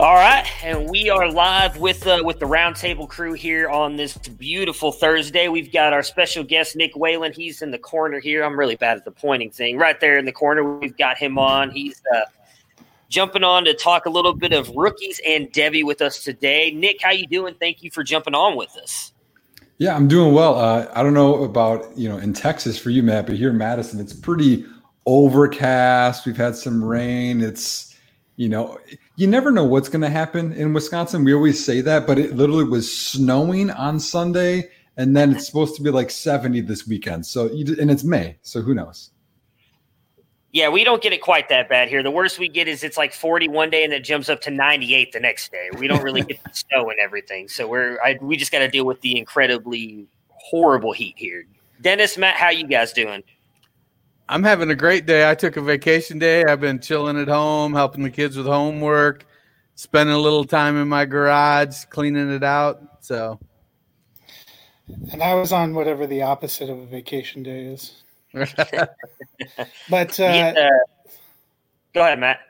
All right, and we are live with uh, with the roundtable crew here on this beautiful Thursday. We've got our special guest Nick Whalen. He's in the corner here. I'm really bad at the pointing thing. Right there in the corner, we've got him on. He's uh, jumping on to talk a little bit of rookies and Devy with us today. Nick, how you doing? Thank you for jumping on with us. Yeah, I'm doing well. Uh, I don't know about you know in Texas for you, Matt, but here in Madison, it's pretty overcast. We've had some rain. It's you know you never know what's going to happen in Wisconsin. We always say that, but it literally was snowing on Sunday, and then it's supposed to be like 70 this weekend. So you, and it's May, so who knows? Yeah, we don't get it quite that bad here. The worst we get is it's like 40 one day and then jumps up to 98 the next day. We don't really get the snow and everything. So we're I, we just got to deal with the incredibly horrible heat here. Dennis, Matt, how you guys doing? I'm having a great day. I took a vacation day. I've been chilling at home, helping the kids with homework, spending a little time in my garage, cleaning it out. So, And I was on whatever the opposite of a vacation day is. But uh, Yeah, go ahead, Matt.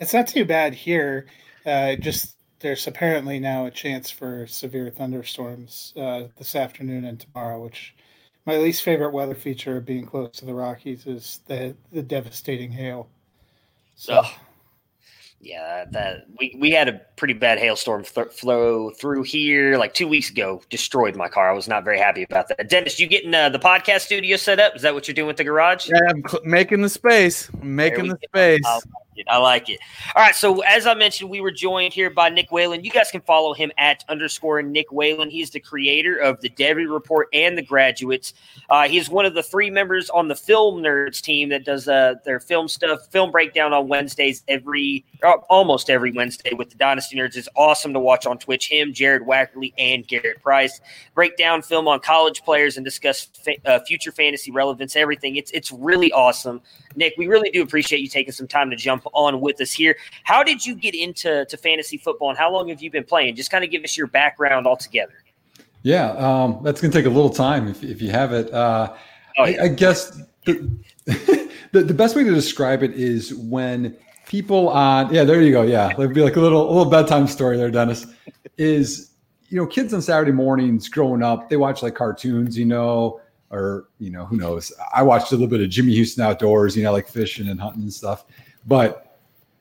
it's not too bad here. Uh, just there's apparently now a chance for severe thunderstorms uh, this afternoon and tomorrow, which my least favorite weather feature of being close to the Rockies is the the devastating hail. So Ugh. Yeah, that we, we had a pretty bad hailstorm th- flow through here like two weeks ago. Destroyed my car. I was not very happy about that. Dennis, you getting uh, the podcast studio set up? Is that what you're doing with the garage? yeah, I'm cl- making the space. I'm making the go. space. I like it. I like it. All right. So as I mentioned, we were joined here by Nick Whalen. You guys can follow him at underscore Nick Whalen. He's the creator of the Devy Report and the Graduates. Uh, he's one of the three members on the Film Nerds team that does uh, their film stuff, film breakdown on Wednesdays every, uh, almost every Wednesday with the Dynasty Nerds. is awesome to watch on Twitch. Him, Jared Wackerly, and Garrett Price break down film on college players and discuss fa- uh, future fantasy relevance. Everything. It's it's really awesome. Nick, we really do appreciate you taking some time to jump on with us here. How did you get into to fantasy football, and how long have you been playing? Just kind of give us your background altogether. Yeah, um, that's going to take a little time if, if you have it. Uh, Oh, I, I guess the, the the best way to describe it is when people on yeah, there you go. Yeah, it'd be like a little a little bedtime story there, Dennis. Is you know kids on Saturday mornings growing up, they watch like cartoons, you know, or you know who knows. I watched a little bit of Jimmy Houston Outdoors, you know, like fishing and hunting and stuff, but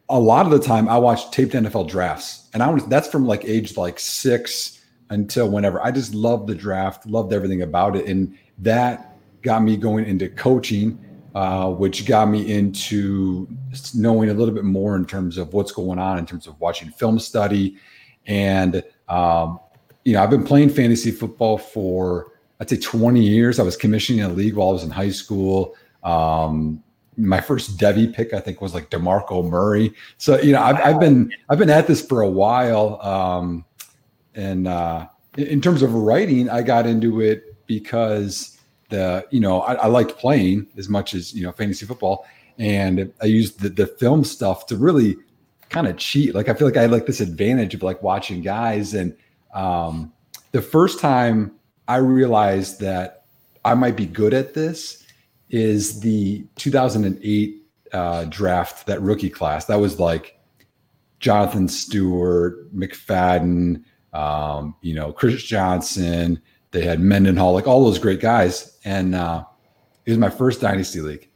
a lot of the time I watch taped NFL drafts, and I was that's from like age like six until whenever. I just loved the draft, loved everything about it, and that got me going into coaching, uh, which got me into knowing a little bit more in terms of what's going on in terms of watching film study, and um, you know I've been playing fantasy football for I'd say 20 years. I was commissioning a league while I was in high school. Um, my first Devy pick, I think, was like Demarco Murray. So you know, I've, I've been I've been at this for a while. Um, and uh, in terms of writing, I got into it because the you know I, I liked playing as much as you know fantasy football, and I used the, the film stuff to really kind of cheat. Like I feel like I had like this advantage of like watching guys, and um, the first time I realized that I might be good at this is the 2008 uh, draft, that rookie class. That was like Jonathan Stewart, McFadden, um, you know, Chris Johnson. They had Mendenhall, like all those great guys. And uh, it was my first dynasty league.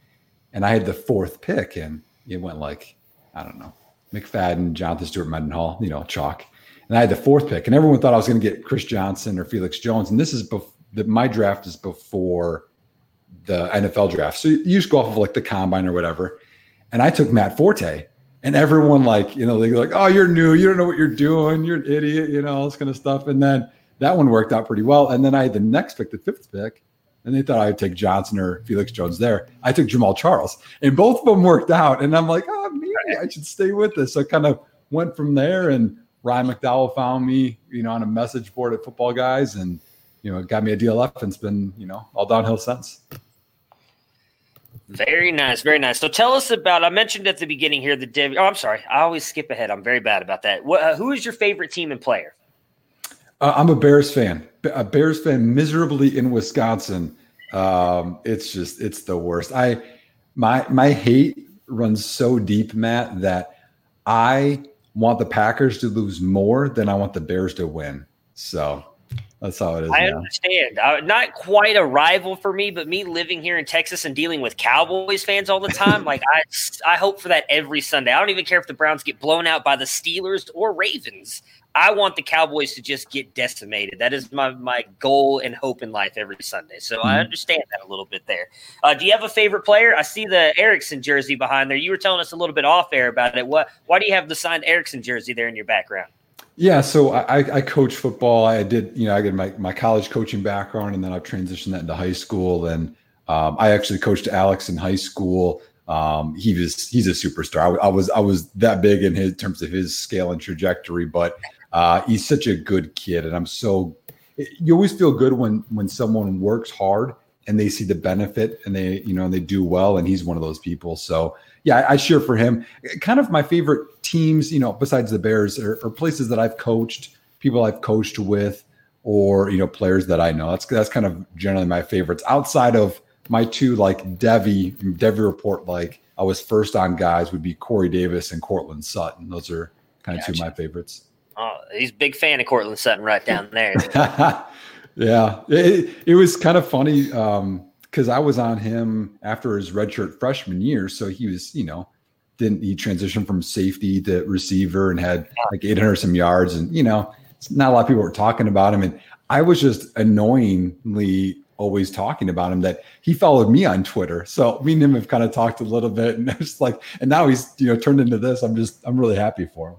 And I had the fourth pick, and it went like, I don't know, McFadden, Jonathan Stewart, Mendenhall, you know, chalk. And I had the fourth pick, and everyone thought I was going to get Chris Johnson or Felix Jones. And this is before my draft is before the NFL draft. So you just go off of like the combine or whatever. And I took Matt Forte. And everyone like, you know, they like, oh, you're new, you don't know what you're doing, you're an idiot, you know, all this kind of stuff. And then that one worked out pretty well. And then I had the next pick, the fifth pick, and they thought I would take Johnson or Felix Jones there. I took Jamaal Charles, and both of them worked out. And I'm like, oh, maybe I should stay with this. So I kind of went from there. And Ryan McDowell found me, you know, on a message board at Football Guys, and you know, got me a DLF, and it's been, you know, all downhill since. Very nice, very nice. So tell us about. I mentioned at the beginning here the Dev. Oh, I'm sorry, I always skip ahead. I'm very bad about that. What, uh, who is your favorite team and player? Uh, I'm a Bears fan. A Bears fan, miserably in Wisconsin. Um, it's just it's the worst. I my my hate runs so deep, Matt, that I want the Packers to lose more than I want the Bears to win. So that's how it is. I now. understand. Uh, not quite a rival for me, but me living here in Texas and dealing with Cowboys fans all the time, like I, I hope for that every Sunday. I don't even care if the Browns get blown out by the Steelers or Ravens. I want the Cowboys to just get decimated. That is my my goal and hope in life every Sunday. So mm-hmm. I understand that a little bit there. Uh, do you have a favorite player? I see the Erickson jersey behind there. You were telling us a little bit off air about it. What? Why do you have the signed Erickson jersey there in your background? Yeah, so I, I coach football. I did, you know, I get my, my college coaching background, and then I've transitioned that into high school. And um, I actually coached Alex in high school. Um, he was he's a superstar. I, I, was I was that big in his terms of his scale and trajectory, but uh, he's such a good kid, and I'm so. You always feel good when when someone works hard and they see the benefit and they you know and they do well, and he's one of those people. So yeah, I, I cheer for him. Kind of my favorite teams, you know, besides the Bears, are, are, places that I've coached, people I've coached with, or you know, players that I know. That's that's kind of generally my favorites. Outside of my two, like Devy, Devy report, like I was first on guys would be Corey Davis and Courtland Sutton. Those are kind of gotcha. two of my favorites. Oh, he's a big fan of Courtland Sutton right down there. yeah, it, it was kind of funny. Um, because I was on him after his redshirt freshman year. So he was, you know, then he transitioned from safety to receiver and had like 800 some yards. And, you know, not a lot of people were talking about him. And I was just annoyingly always talking about him that he followed me on Twitter. So me and him have kind of talked a little bit and it's like, and now he's, you know, turned into this. I'm just, I'm really happy for him.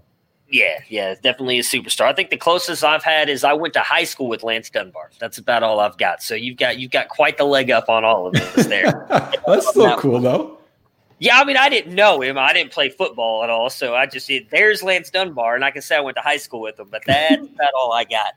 Yeah, yeah, definitely a superstar. I think the closest I've had is I went to high school with Lance Dunbar. That's about all I've got. So you've got you've got quite the leg up on all of us there. That's still cool though. Yeah, I mean, I didn't know him. I didn't play football at all, so I just there's Lance Dunbar, and I can say I went to high school with him. But that's about all I got.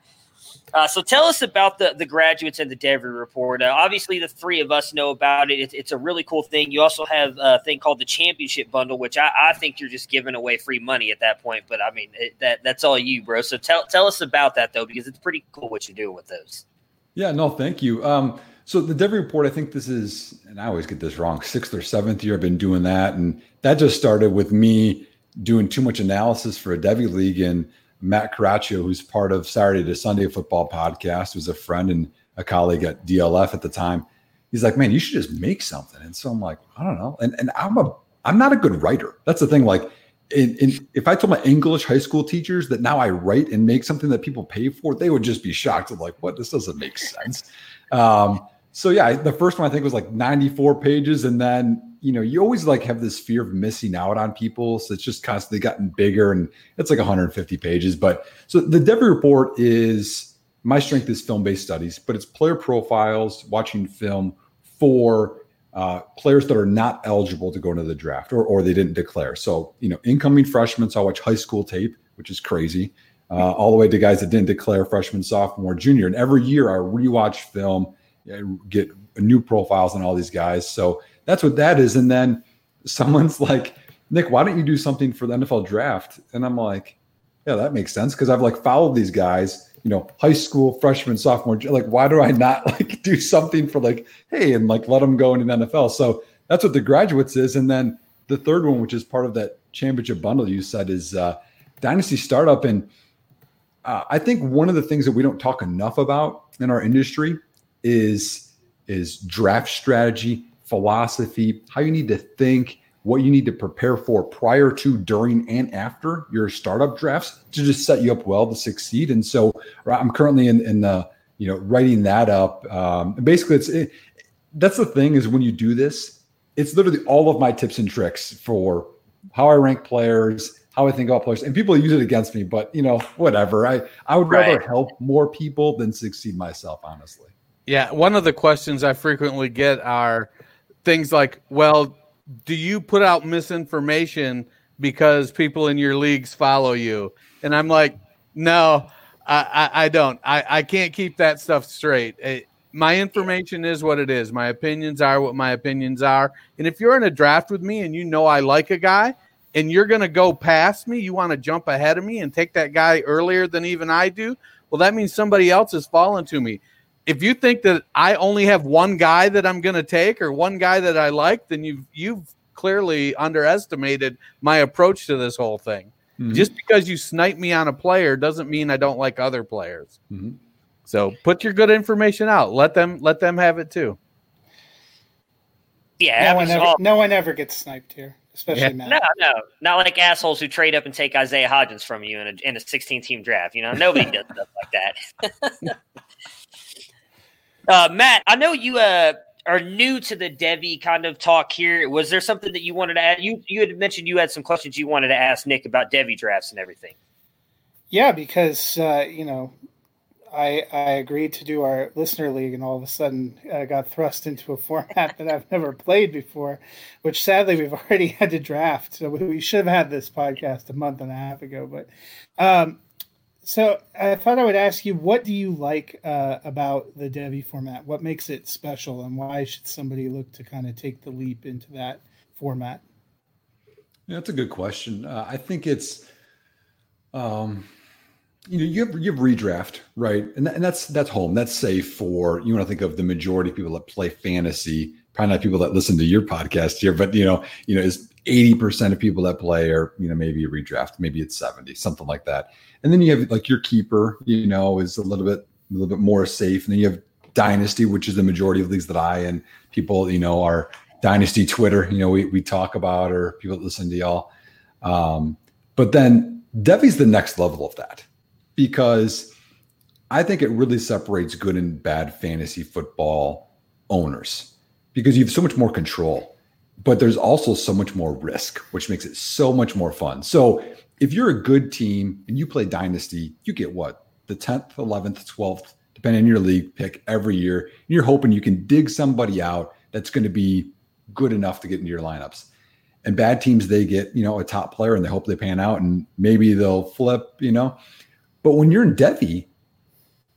Uh, so tell us about the, the graduates and the Devy report. Uh, obviously, the three of us know about it. It's, it's, a really cool thing. You also have a thing called the championship bundle, which I, I think you're just giving away free money at that point. But I mean, it, that that's all you, bro. So tell tell us about that though, because it's pretty cool what you're doing with those. Yeah, no, thank you. Um, so the Devy report, I think this is, and I always get this wrong, sixth or seventh year I've been doing that, and that just started with me doing too much analysis for a Devy league and Matt Caraccio, who's part of Saturday to Sunday football podcast, was a friend and a colleague at DLF at the time. He's like, man, you should just make something. And so I'm like, I don't know. And and I'm a I'm not a good writer. That's the thing. Like in, in, if I told my English high school teachers that now I write and make something that people pay for, they would just be shocked. Of like, what? This doesn't make sense. Um, so yeah, the first one I think was like 94 pages, and then you know you always like have this fear of missing out on people, so it's just constantly gotten bigger, and it's like 150 pages. But so the Devy report is my strength is film based studies, but it's player profiles, watching film for uh, players that are not eligible to go into the draft or, or they didn't declare. So, you know, incoming freshmen, so I watch high school tape, which is crazy, uh, all the way to guys that didn't declare freshman, sophomore, junior. And every year I rewatch film, get new profiles on all these guys. So that's what that is. And then someone's like, Nick, why don't you do something for the NFL draft? And I'm like, yeah, that makes sense because I've like followed these guys you know, high school freshman, sophomore. Like, why do I not like do something for like, hey, and like let them go into the NFL? So that's what the graduates is. And then the third one, which is part of that championship bundle you said, is uh, dynasty startup. And uh, I think one of the things that we don't talk enough about in our industry is is draft strategy, philosophy, how you need to think, what you need to prepare for prior to, during, and after your startup drafts to just set you up well to succeed. And so I'm currently in, in the, you know, writing that up. Um, basically, it's it, that's the thing is when you do this, it's literally all of my tips and tricks for how I rank players, how I think about players, and people use it against me. But you know, whatever. I I would right. rather help more people than succeed myself, honestly. Yeah, one of the questions I frequently get are things like, "Well, do you put out misinformation because people in your leagues follow you? And I'm like, no, I, I, I don't. I, I can't keep that stuff straight. It, my information is what it is. My opinions are what my opinions are. And if you're in a draft with me and you know I like a guy and you're going to go past me, you want to jump ahead of me and take that guy earlier than even I do, well, that means somebody else has fallen to me if you think that I only have one guy that I'm going to take or one guy that I like, then you've you've clearly underestimated my approach to this whole thing. Mm-hmm. Just because you snipe me on a player doesn't mean I don't like other players. Mm-hmm. So put your good information out. Let them let them have it too. Yeah, no one, ever, no one ever gets sniped here, especially yeah. Matt. No, no, not like assholes who trade up and take Isaiah Hodgins from you in a in a 16 team draft. You know, nobody does stuff like that. Uh, Matt, I know you uh, are new to the Devy kind of talk here. Was there something that you wanted to add? You you had mentioned you had some questions you wanted to ask Nick about Devy drafts and everything. Yeah, because uh, you know, I I agreed to do our listener league, and all of a sudden I got thrust into a format that I've never played before, which sadly we've already had to draft. So we should have had this podcast a month and a half ago. But um, so I thought I would ask you, what do you like uh, about the Devy format? What makes it special, and why should somebody look to kind of take the leap into that format? Yeah, that's a good question. Uh, I think it's, um, you know, you have you have redraft, right? And, and that's that's home. That's safe for you want to think of the majority of people that play fantasy. Probably not people that listen to your podcast here, but you know, you know, is eighty percent of people that play are you know maybe a redraft, maybe it's seventy, something like that. And then you have like your keeper, you know, is a little bit a little bit more safe. And then you have dynasty, which is the majority of leagues that I and people, you know, are dynasty Twitter, you know, we, we talk about or people that listen to y'all. Um, but then Devy's the next level of that because I think it really separates good and bad fantasy football owners because you have so much more control, but there's also so much more risk, which makes it so much more fun. So if you're a good team and you play dynasty, you get what the 10th, 11th, 12th, depending on your league pick every year. And you're hoping you can dig somebody out that's going to be good enough to get into your lineups. And bad teams, they get, you know, a top player and they hope they pan out and maybe they'll flip, you know. But when you're in Devy,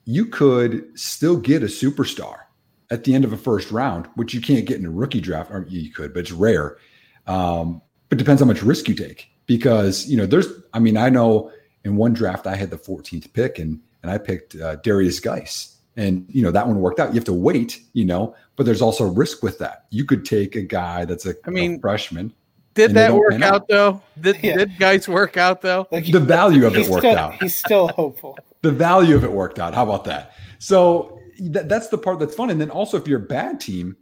you could still get a superstar at the end of a first round, which you can't get in a rookie draft, or you could, but it's rare. Um, but depends how much risk you take because you know there's I mean I know in one draft I had the 14th pick and and I picked uh, Derrius Guice and you know that one worked out. You have to wait, you know, but there's also risk with that. You could take a guy that's a, I mean, a freshman. Did that work out, out, though? Did, yeah. did Guice work out though? Like the value of it worked still, out. He's still hopeful. the value of it worked out. How about that? So that, that's the part that's fun. And then also if you're a bad team,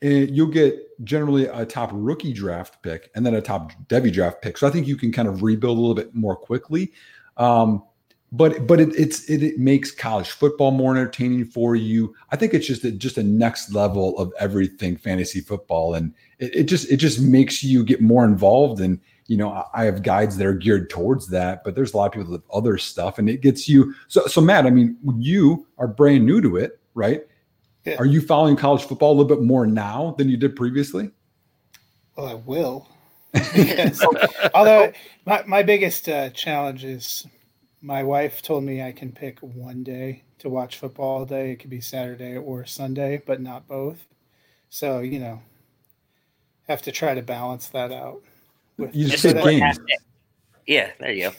you'll get generally a top rookie draft pick and then a top Devy draft pick. So I think you can kind of rebuild a little bit more quickly. Um, but but it, it's it, it, makes college football more entertaining for you. I think it's just a, just a next level of everything fantasy football, and it, it just it just makes you get more involved. And you know, I have guides that are geared towards that, but there's a lot of people with other stuff, and it gets you. So so Matt, I mean, you are brand new to it, right? Yeah. Are you following college football a little bit more now than you did previously? Well, I will. because, although my, my biggest uh, challenge is my wife told me I can pick one day to watch football all day. It could be Saturday or Sunday, but not both. So, you know, have to try to balance that out. With, you just take games. Yeah, there you go.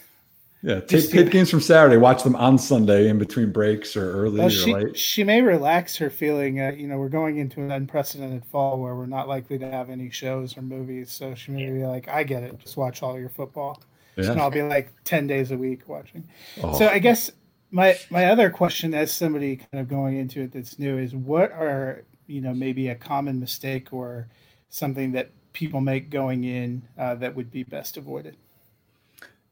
Yeah, take, take games from Saturday, watch them on Sunday in between breaks or early well, she, or late. She may relax her feeling, uh, you know, we're going into an unprecedented fall where we're not likely to have any shows or movies. So she may be like, I get it, just watch all your football. Yeah. And I'll be like 10 days a week watching. Oh. So I guess my my other question as somebody kind of going into it that's new is what are, you know, maybe a common mistake or something that people make going in uh, that would be best avoided?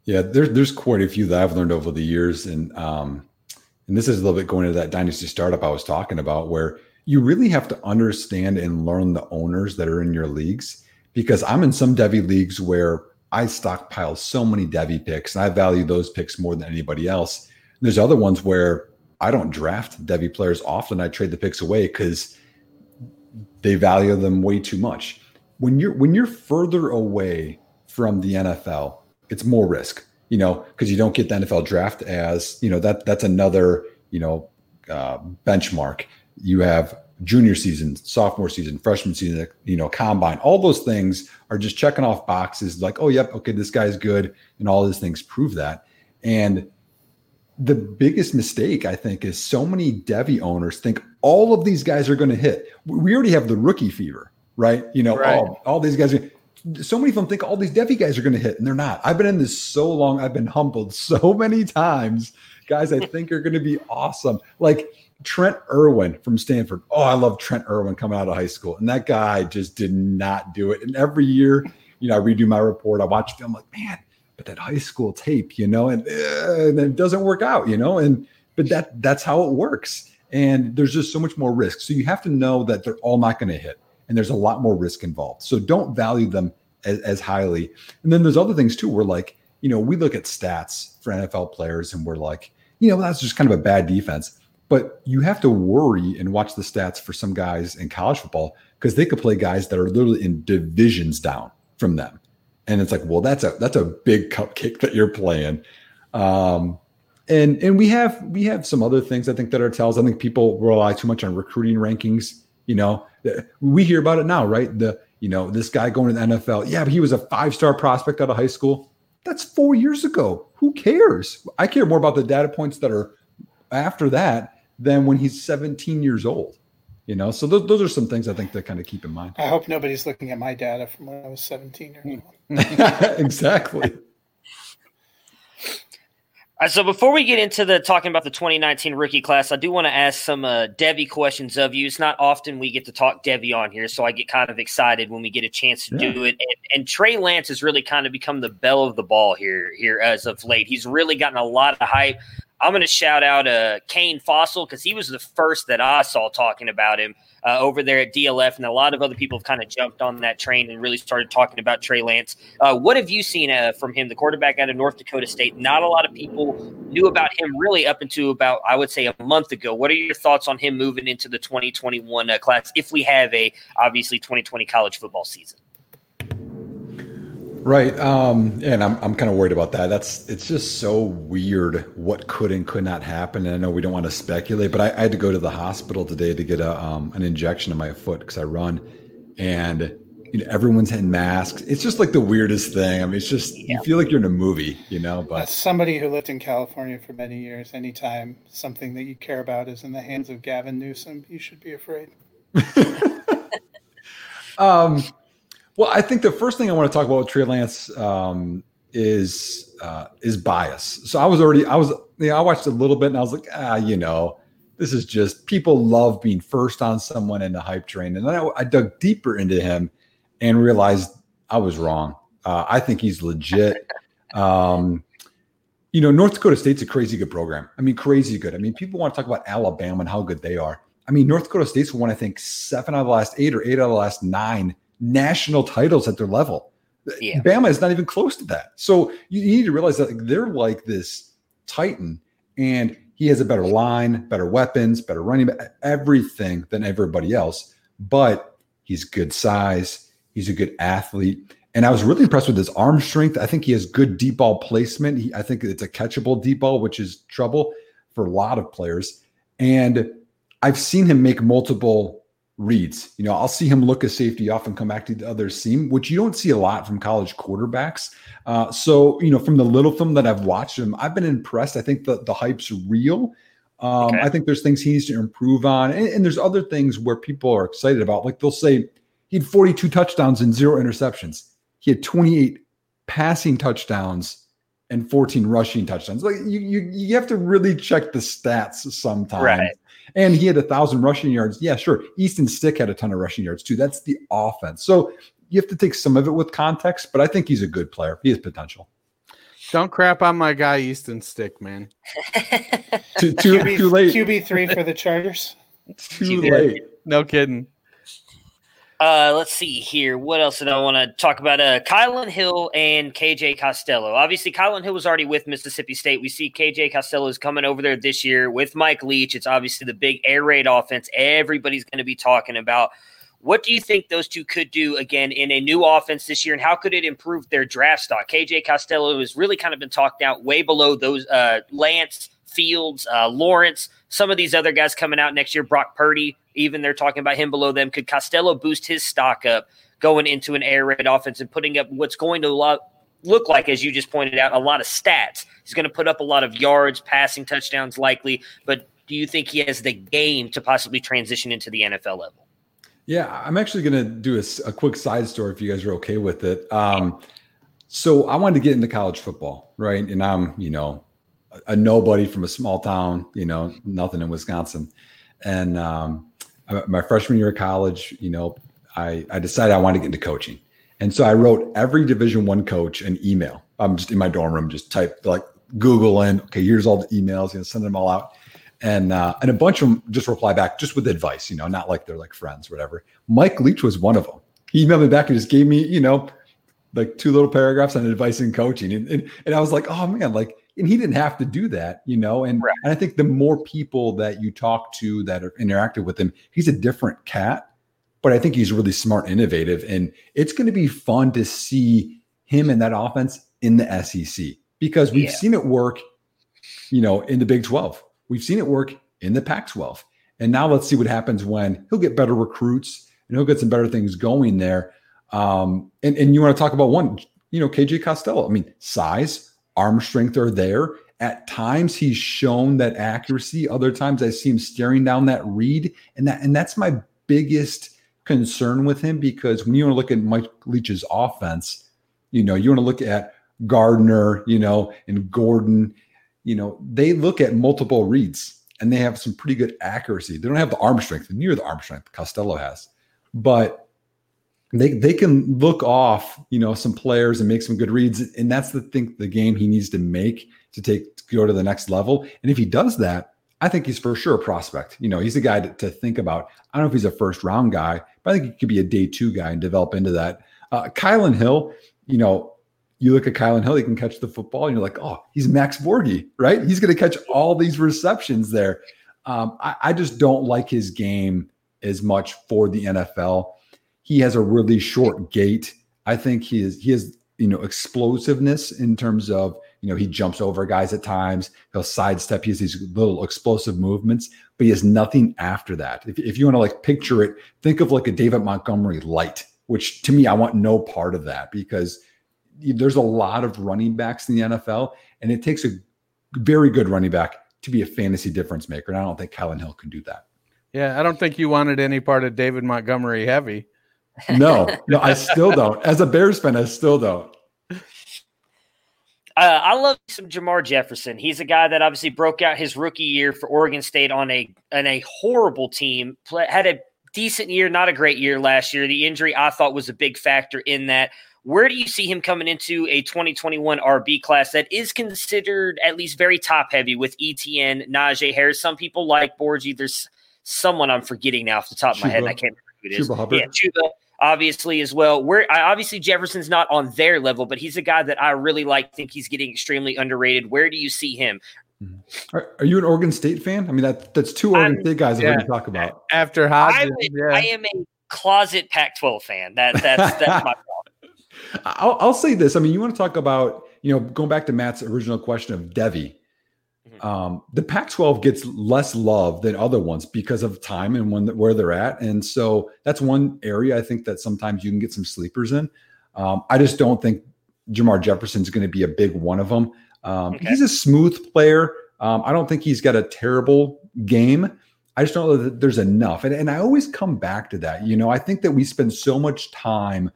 Yeah, there's there's quite a few that I've learned over the years, and um, and this is a little bit going into that dynasty startup I was talking about, where you really have to understand and learn the owners that are in your leagues. Because I'm in some Devy leagues where I stockpile so many Devy picks, and I value those picks more than anybody else. And there's other ones where I don't draft Devy players often. I trade the picks away because they value them way too much. When you're when you're further away from the NFL it's more risk, you know, because you don't get the NFL draft as, you know, that that's another, you know, uh, benchmark. You have junior season, sophomore season, freshman season, you know, combine. All those things are just checking off boxes like, oh, yep, okay, this guy's good. And all these things prove that. And the biggest mistake, I think, is so many Devy owners think all of these guys are going to hit. We already have the rookie fever, right? You know, right. all, all these guys. Are, so many of them think all these Devy guys are going to hit, and they're not. I've been in this so long. I've been humbled so many times. Guys, I think are going to be awesome. Like Trent Irwin from Stanford. Oh, I love Trent Irwin coming out of high school. And that guy just did not do it. And every year, you know, I redo my report. I watch film like, man, but that high school tape, you know, and, uh, and it doesn't work out, you know, and but that that's how it works. And there's just so much more risk. So you have to know that they're all not going to hit and there's a lot more risk involved. So don't value them as, as, highly. And then there's other things too. We're like, you know, we look at stats for NFL players and we're like, you know, that's just kind of a bad defense. But you have to worry and watch the stats for some guys in college football because they could play guys that are literally in divisions down from them. And it's like, well, that's a that's a big cupcake that you're playing. Um, and and we have we have some other things I think that are tells. I think people rely too much on recruiting rankings. You know, we hear about it now, right? The you know this guy going to the NFL. Yeah, but he was a five star prospect out of high school. That's four years ago. Who cares? I care more about the data points that are after that than when he's 17 years old. You know, so those, those are some things I think to kind of keep in mind. I hope nobody's looking at my data from when I was 17 years old. exactly. Right, so before we get into the talking about the 2019 rookie class, I do want to ask some uh, Devy questions of you. It's not often we get to talk Devy on here, so I get kind of excited when we get a chance to yeah. do it. And, and, Trey Lance has really kind of become the belle of the ball here here as of late. He's really gotten a lot of hype. I'm going to shout out uh, Kane Fossil because he was the first that I saw talking about him uh, over there at DLF, and a lot of other people have kind of jumped on that train and really started talking about Trey Lance. Uh, what have you seen uh, from him, the quarterback out of North Dakota State? Not a lot of people knew about him really up until about, I would say, a month ago. What are your thoughts on him moving into the 2021 uh, class if we have a obviously 2020 college football season? Right. Um, and I'm, I'm kind of worried about that. That's, it's just so weird what could and could not happen. And I know we don't want to speculate, but I, I had to go to the hospital today to get a, um, an injection in my foot because I run and, you know, everyone's in masks. It's just like the weirdest thing. I mean, it's just, yeah. you feel like you're in a movie, you know, but As somebody who lived in California for many years, anytime something that you care about is in the hands of Gavin Newsom, you should be afraid. um, well, I think the first thing I want to talk about with Trey Lance um, is uh, is bias. So I was already I was you know, I watched a little bit and I was like ah you know this is just people love being first on someone in the hype train. And then I, I dug deeper into him and realized I was wrong. Uh, I think he's legit. Um, you know, North Dakota State's a crazy good program. I mean, crazy good. I mean, people want to talk about Alabama and how good they are. I mean, North Dakota State's won, I think, seven out of the last eight or eight out of the last nine national titles at their level. Yeah. Bama is not even close to that. So you, you need to realize that they're like this Titan, and he has a better line, better weapons, better running, everything than everybody else. But he's good size. He's a good athlete. And I was really impressed with his arm strength. I think he has good deep ball placement. He, I think it's a catchable deep ball, which is trouble for a lot of players. And I've seen him make multiple reads. You know, I'll see him look a safety off and come back to the other seam, which you don't see a lot from college quarterbacks. Uh, so, you know, from the little film that I've watched him, I've been impressed. I think the, the hype's real. Um, okay. I think there's things he needs to improve on. And, and there's other things where people are excited about. Like they'll say he had 42 touchdowns and zero interceptions. He had 28 passing touchdowns and 14 rushing touchdowns. Like you, you, you have to really check the stats sometimes. Right. And he had a thousand rushing yards. Yeah, sure. Easton Stick had a ton of rushing yards too. That's the offense. So you have to take some of it with context, but I think he's a good player. He has potential. Don't crap on my guy Easton Stick, man. too, too, QB, too late. QB three for the Chargers. Too late. No kidding. Uh, let's see here. What else did I want to talk about? Uh, Kylin Hill and KJ Costello. Obviously, Kylin Hill was already with Mississippi State. We see KJ Costello is coming over there this year with Mike Leach. It's obviously the big air raid offense everybody's going to be talking about. What do you think those two could do again in a new offense this year, and how could it improve their draft stock? KJ Costello has really kind of been talked out way below those uh, Lance Fields, uh, Lawrence, some of these other guys coming out next year. Brock Purdy, even they're talking about him below them. Could Costello boost his stock up going into an air raid offense and putting up what's going to look like, as you just pointed out, a lot of stats? He's going to put up a lot of yards, passing touchdowns, likely. But do you think he has the game to possibly transition into the NFL level? Yeah, I'm actually going to do a, a, quick side story if you guys are okay with it. Um, so I wanted to get into college football, right? And I'm, you know, a nobody from a small town, you know, nothing in Wisconsin. And um, my freshman year of college, you know, I, I decided I wanted to get into coaching. And so I wrote every division one coach an email. I'm just in my dorm room, just type like Google in, okay, here's all the emails, you know, send them all out. And uh, and a bunch of them just reply back just with advice, you know, not like they're like friends, whatever. Mike Leach was one of them. He emailed me back and just gave me, you know, like two little paragraphs on advice and coaching. And, and, and I was like, oh man, like and he didn't have to do that, you know. And, right. and I think the more people that you talk to that are interactive with him, he's a different cat, but I think he's really smart, innovative, and it's going to be fun to see him in that offense in the SEC because we've yeah. seen it work, you know, in the Big 12. We've seen it work in the Pac 12. And now let's see what happens when he'll get better recruits and he'll get some better things going there. Um, and, and you want to talk about one, you know, KJ Costello. I mean, size, arm strength are there. At times he's shown that accuracy. Other times I see him staring down that read. And that and that's my biggest concern with him because when you want to look at Mike Leach's offense, you know, you want to look at Gardner, you know, and Gordon, you know, they look at multiple reads and they have some pretty good accuracy. They don't have the arm strength, near the arm strength Costello has, but they they can look off, you know, some players and make some good reads, and that's the thing the game he needs to make to take to go to the next level. And if he does that, I think he's for sure a prospect. You know, he's a guy to, to think about. I don't know if he's a first round guy, but I think he could be a day two guy and develop into that. Uh, Kylin Hill, you know, you look at Kylin Hill, he can catch the football, and you're like, oh, he's Max Borghi, right? He's going to catch all these receptions there. Um, I, I just don't like his game as much for the NFL. He has a really short gait. I think he is he has you know explosiveness in terms of you know he jumps over guys at times. He'll sidestep. He has these little explosive movements, but he has nothing after that. If, if you want to like picture it, think of like a David Montgomery light. Which to me, I want no part of that because there's a lot of running backs in the NFL, and it takes a very good running back to be a fantasy difference maker. And I don't think Kylin Hill can do that. Yeah, I don't think you wanted any part of David Montgomery heavy. No, no, I still don't. As a Bears fan, I still don't. Uh, I love some Jermar Jefferson. He's a guy that obviously broke out his rookie year for Oregon State on a on a horrible team. Play, had a decent year, not a great year last year. The injury I thought was a big factor in that. Where do you see him coming into a 2021 RB class that is considered at least very top heavy with ETN, Najee Harris? Some people like Borghi. There's someone I'm forgetting now off the top of my head. I can't remember who it is. Chuba Hubbard. Yeah, Chuba obviously as well. Where I, obviously Jefferson's not on their level, but he's a guy that I really like. Think he's getting extremely underrated. Where do you see him? Are, are you an Oregon State fan? I mean, that that's two Oregon I'm- State guys that yeah. we can talk about. After I'm Hodges, a- yeah. I am a closet Pac-12 fan. That that's that's my problem. I'll, I'll say this. I mean, you want to talk about, you know, going back to Matt's original question of Devy. Mhm. Um, the Pac-12 gets less love than other ones because of time and when where they're at, and so that's one area I think that sometimes you can get some sleepers in. Um, I just don't think Jermar Jefferson's going to be a big one of them. Um, Okay. He's a smooth player. Um, I don't think he's got a terrible game. I just don't know that there's enough. And, and I always come back to that. You know, I think that we spend so much time,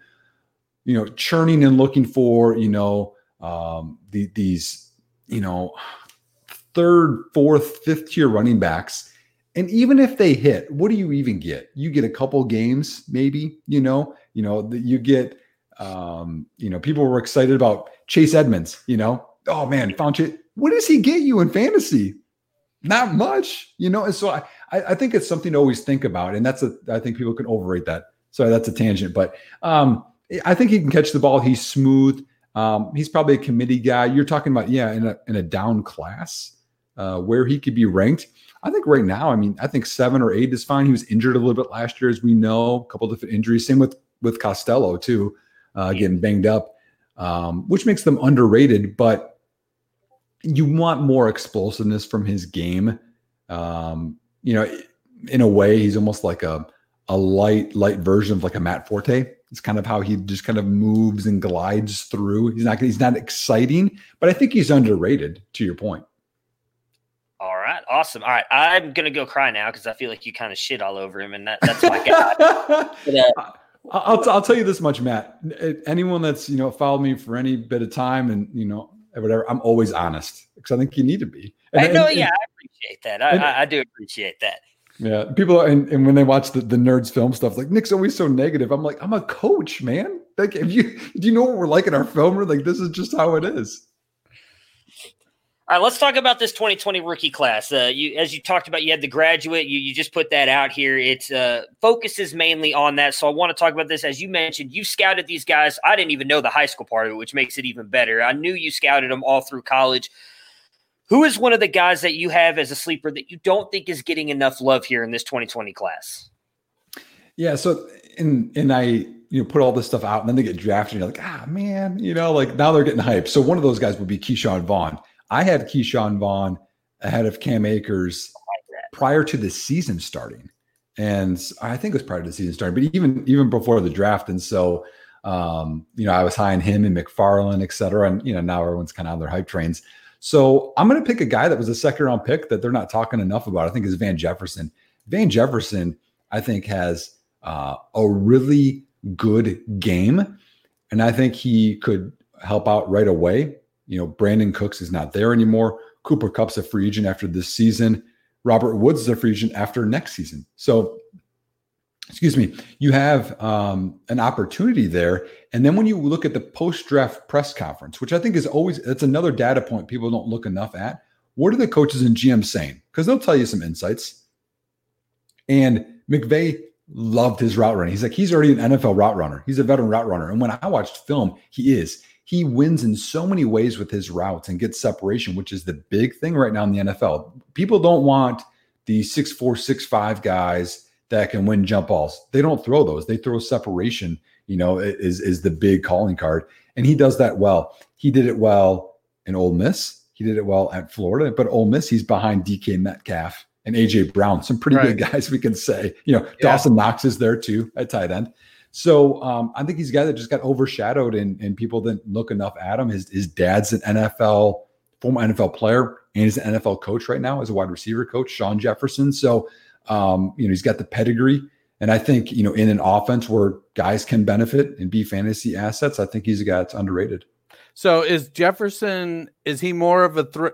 you know, churning and looking for, you know, um, the, these, you know, third, fourth, fifth tier running backs. And even if they hit, what do you even get? You get a couple games, maybe, you know, you know, you get, um, you know, people were excited about Chase Edmonds, you know, oh man, found Chase. What does he get you in fantasy? Not much, you know. And so I, I I think it's something to always think about. And that's a, I think people can overrate that. Sorry, that's a tangent, but um, I think he can catch the ball. He's smooth. Um, he's probably a committee guy. You're talking about, yeah, in a in a down class uh, where he could be ranked. I think right now, I mean, I think seven or eight is fine. He was injured a little bit last year, as we know, a couple different injuries. Same with with Costello too, uh, getting banged up, um, which makes them underrated. But you want more explosiveness from his game. Um, you know, in a way, he's almost like a a light light version of like a Matt Forte. It's kind of how he just kind of moves and glides through. He's not he's not exciting, but I think he's underrated. To your point. All right, awesome. All right, I'm gonna go cry now because I feel like you kind of shit all over him, and that, that's my guy. But, uh, I'll, I'll tell you this much, Matt. Anyone that's you know followed me for any bit of time and you know whatever, I'm always honest because I think you need to be. And- I know, and- yeah, I appreciate that. I, and- I, I do appreciate that. yeah. People and, and when they watch the, the nerds film stuff, like Nick's always so negative. I'm like, I'm a coach, man. Like, if you do you know what we're like in our film? We're like, this is just how it is. All right, let's talk about this 2020 rookie class. Uh, you, as you talked about, you had the graduate. You, you just put that out here. It uh, focuses mainly on that. So I want to talk about this. As you mentioned, you scouted these guys. I didn't even know the high school part of it, which makes it even better. I knew you scouted them all through college. Who is one of the guys that you have as a sleeper that you don't think is getting enough love here in this 2020 class? Yeah. So and and I you know put all this stuff out, and then they get drafted. And you're like, ah man, you know, like now they're getting hyped. So one of those guys would be Ke'Shawn Vaughn. I had Ke'Shawn Vaughn ahead of Cam Akers prior to the season starting, and I think it was prior to the season starting, but even even before the draft. And so, um, you know, I was high on him and McFarland, et cetera. And you know, now everyone's kind of on their hype trains. So I'm going to pick a guy that was a second round pick that they're not talking enough about. I think is Van Jefferson. Van Jefferson, I think, has uh, a really good game, and I think he could help out right away. You know, Brandin Cooks is not there anymore. Cooper Kupp's a free agent after this season. Robert Woods is a free agent after next season. So, excuse me, you have um, an opportunity there. And then when you look at the post draft press conference, which I think is always that's another data point people don't look enough at. What are the coaches and GMs saying? Because they'll tell you some insights. And McVay loved his route running. He's like, he's already an NFL route runner. He's a veteran route runner. And when I watched film, he is. He wins in so many ways with his routes and gets separation, which is the big thing right now in the NFL. People don't want the six four, six five guys that can win jump balls. They don't throw those. They throw separation, you know, is, is the big calling card. And he does that well. He did it well in Ole Miss. He did it well at Florida, but Ole Miss, he's behind DK Metcalf and AJ Brown, some pretty Right. good guys we can say. You know, Yeah. Dawson Knox is there too at tight end. So um, I think he's a guy that just got overshadowed and, and people didn't look enough at him. His, his dad's an NFL, former NFL player, and he's an NFL coach right now as a wide receiver coach, Shawn Jefferson. So, um, you know, he's got the pedigree. And I think, you know, in an offense where guys can benefit and be fantasy assets, I think he's a guy that's underrated. So is Jefferson? Is he more of a threat?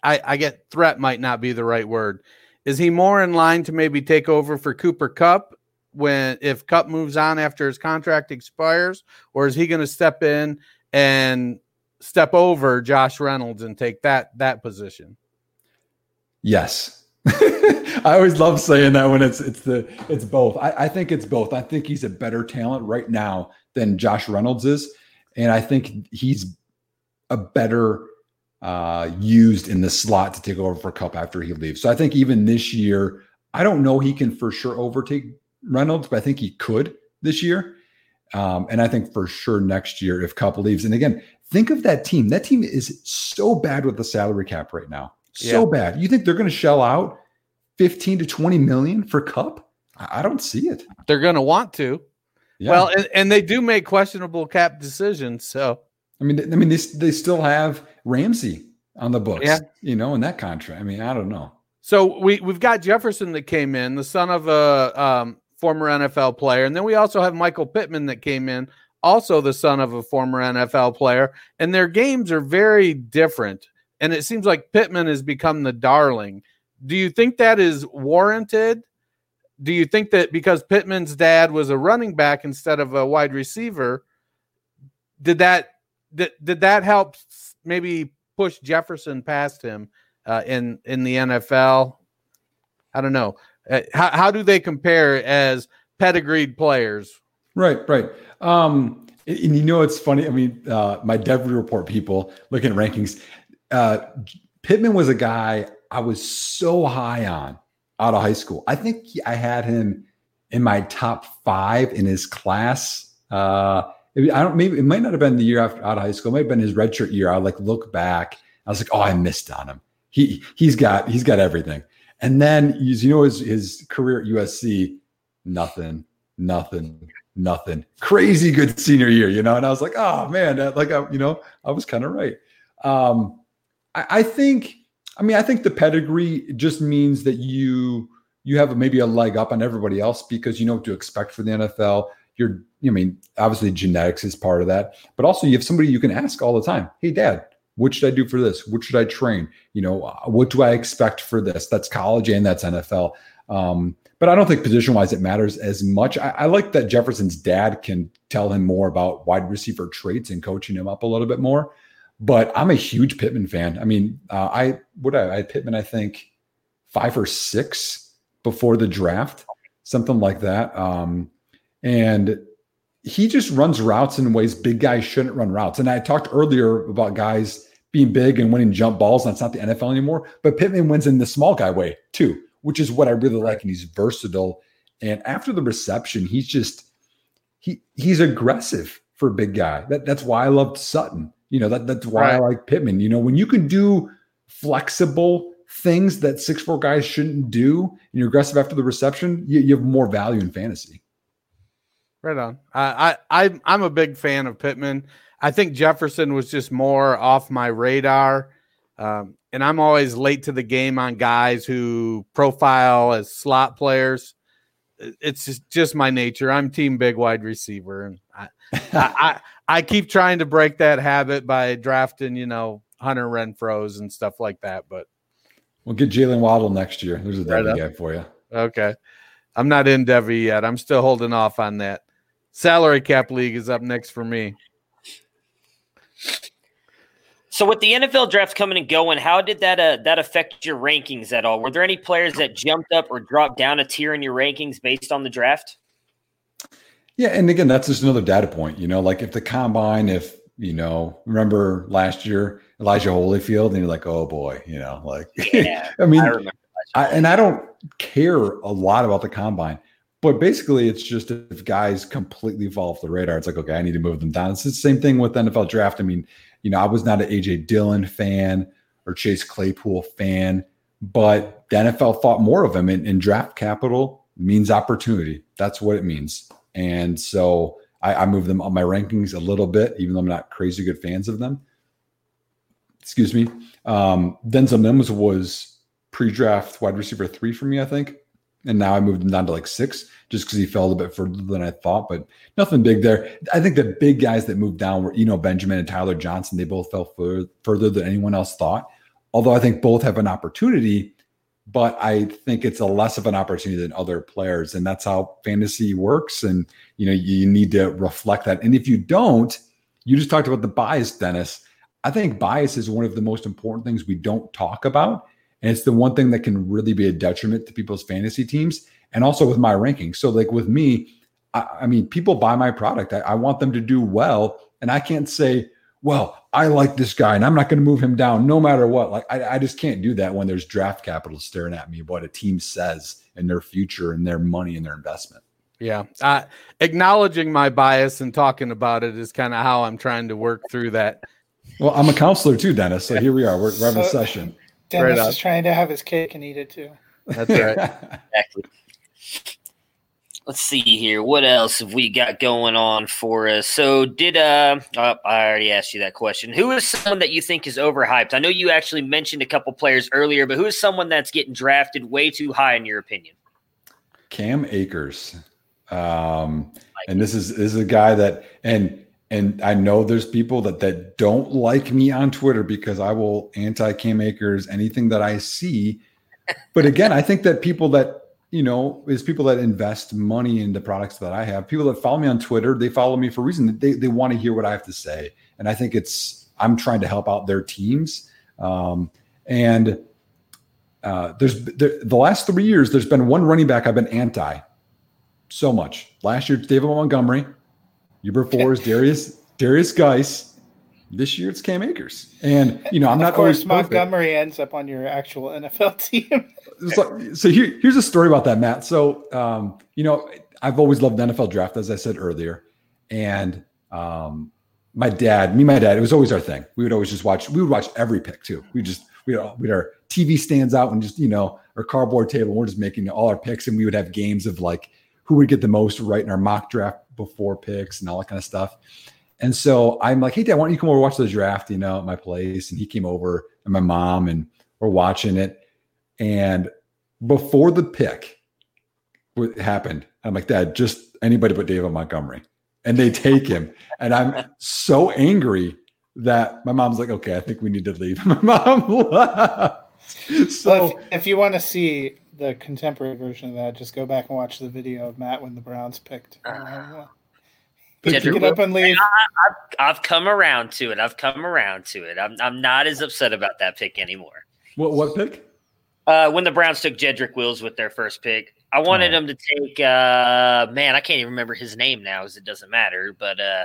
I, I get threat might not be the right word. Is he more in line to maybe take over for Cooper Kupp when if Kupp moves on after his contract expires, or is he going to step in and step over Josh Reynolds and take that that position? Yes. I always love saying that when it's it's the it's both. I, I think it's both. I think he's a better talent right now than Josh Reynolds is, and I think he's a better uh, used in the slot to take over for Kupp after he leaves. So I think even this year, I don't know he can for sure overtake Reynolds, but I think he could this year. Um, and I think for sure next year if Kupp leaves. And again, think of that team. That team is so bad with the salary cap right now. So yeah. bad. You think they're going to shell out 15 to 20 million for Kupp? I don't see it. They're going to want to. Yeah. Well, and, and, they do make questionable cap decisions. So, I mean, I mean, they, they still have Ramsey on the books, yeah. you know, in that contract. I mean, I don't know. So we we've got Jefferson that came in, the son of a um, former NFL player, and then we also have Michael Pittman that came in, also the son of a former NFL player, and their games are very different. And it seems like Pittman has become the darling. Do you think that is warranted? Do you think that because Pittman's dad was a running back instead of a wide receiver, did that did, did that help maybe push Jefferson past him uh, in in the NFL? I don't know. Uh, how how do they compare as pedigreed players? Right, right. Um, and you know it's funny. I mean, uh, my Dev report people looking at rankings. Uh, Pittman was a guy I was so high on out of high school. I think I had him in my top five in his class. Uh, I don't maybe it might not have been the year after out of high school. It might have been his redshirt year. I like look back. I was like, oh, I missed on him. He he's got he's got everything. And then you know his his career at USC, nothing, nothing, nothing. Crazy good senior year, you know. And I was like, oh man, like I, you know, I was kind of right. Um, I, I think. I mean, I think the pedigree just means that you you have maybe a leg up on everybody else because you know what to expect for the NFL you're I mean, obviously genetics is part of that, but also you have somebody you can ask all the time. Hey, Dad, what should I do for this? What should I train? You know, uh, what do I expect for this? That's college and that's NFL. Um, but I don't think position wise it matters as much. I, I, like that Jefferson's dad can tell him more about wide receiver traits and coaching him up a little bit more. But I'm a huge Pittman fan. I mean, uh, I what I, I Pittman, I think five or six before the draft, something like that. Um, and he just runs routes in ways big guys shouldn't run routes. And I talked earlier about guys being big and winning jump balls. That's not the NFL anymore. But Pittman wins in the small guy way too, which is what I really like. And he's versatile. And after the reception, he's just he he's aggressive for a big guy. That that's why I loved Sutton. You know, that that's why right. I like Pittman. You know, when you can do flexible things that six four guys shouldn't do, and you're aggressive after the reception, you, you have more value in fantasy. Right on. I, I I'm a big fan of Pittman. I think Jefferson was just more off my radar. Um, and I'm always late to the game on guys who profile as slot players. It's just, just my nature. I'm team big wide receiver, and I, I, I, I keep trying to break that habit by drafting, you know, Hunter Renfrow's and stuff like that. But we'll get Jaylen Waddle next year. There's a right guy for you. Okay, I'm not in Devy yet. I'm still holding off on that. Salary cap league is up next for me. So with the NFL draft coming and going, how did that uh, that affect your rankings at all? Were there any players that jumped up or dropped down a tier in your rankings based on the draft? Yeah, and again, that's just another data point. You know, like if the combine, if you know, remember last year Elijah Holyfield, and you're like, oh boy, you know, like yeah, I mean, I I, and I don't care a lot about the combine. But basically, it's just if guys completely fall off the radar, it's like, okay, I need to move them down. It's the same thing with NFL draft. I mean, you know, I was not an AJ Dillon fan or Chase Claypool fan, but the NFL thought more of him. And, and draft capital means opportunity. That's what it means. And so I, I moved them on my rankings a little bit, even though I'm not crazy good fans of them. Excuse me. Um, Denzel Mims was pre-draft wide receiver three for me, I think. And now I moved him down to like six just because he fell a bit further than I thought, but nothing big there. I think the big guys that moved down were Eno Benjamin and Tyler Johnson. They both fell fur- further than anyone else thought. Although I think both have an opportunity, but I think it's a less of an opportunity than other players, and that's how fantasy works. And you know, you need to reflect that. And if you don't, you just talked about the bias, Dennis. I think bias is one of the most important things we don't talk about. And it's the one thing that can really be a detriment to people's fantasy teams and also with my rankings. So, like with me, I, I mean, people buy my product. I, I, want them to do well. And I can't say, well, I like this guy and I'm not going to move him down no matter what. Like, I, I just can't do that when there's draft capital staring at me, what a team says and their future and their money and their investment. Yeah. Uh, acknowledging my bias and talking about it is kind of how I'm trying to work through that. Well, I'm a counselor too, Dennis. So here we are. We're, we're having a session. Dennis right is trying to have his cake and eat it too. That's right. exactly. Let's see here. What else have we got going on for us? So, did uh, oh, I already asked you that question. Who is someone that you think is overhyped? I know you actually mentioned a couple players earlier, but who is someone that's getting drafted way too high in your opinion? Cam Akers. Um, and this is this is a guy that and and I know there's people that that don't like me on Twitter because I will anti Cam Akers anything that I see. But again, I think that people that you know is people that invest money into products that I have. People that follow me on Twitter, they follow me for a reason. They they want to hear what I have to say, and I think it's I'm trying to help out their teams. Um, and uh, there's there, the last three years, there's been one running back I've been anti so much. Last year, David Montgomery. Year before is Derrius Derrius Guice. This year it's Cam Akers, and you know I'm not. Of course, Montgomery ends up on your actual NFL team. so, so here, here's a story about that, Matt. So um, you know I've always loved the NFL draft, as I said earlier, and um, my dad, me, my dad, it was always our thing. We would always just watch. We would watch every pick too. We just we had, we had our TV stands out and just you know our cardboard table. We're just making all our picks, and we would have games of like who would get the most right in our mock draft before picks and all that kind of stuff. And so I'm like, hey, dad, why don't you come over watch the draft, you know, at my place? And he came over and my mom and we're watching it. And before the pick happened, I'm like, dad, just anybody but David Montgomery. And they take him. And I'm so angry that my mom's like, okay, I think we need to leave. My mom left. So well, if, if you want to see the contemporary version of that, just go back and watch the video of Matt when the Browns picked. Uh, pick it up and leave. I, have come around to it. I've come around to it. I'm I'm not as upset about that pick anymore. What what pick? Uh, when the Browns took Jedrick Wills with their first pick, I wanted oh. them to take. Uh, man, I can't even remember his name now, as it doesn't matter. But uh,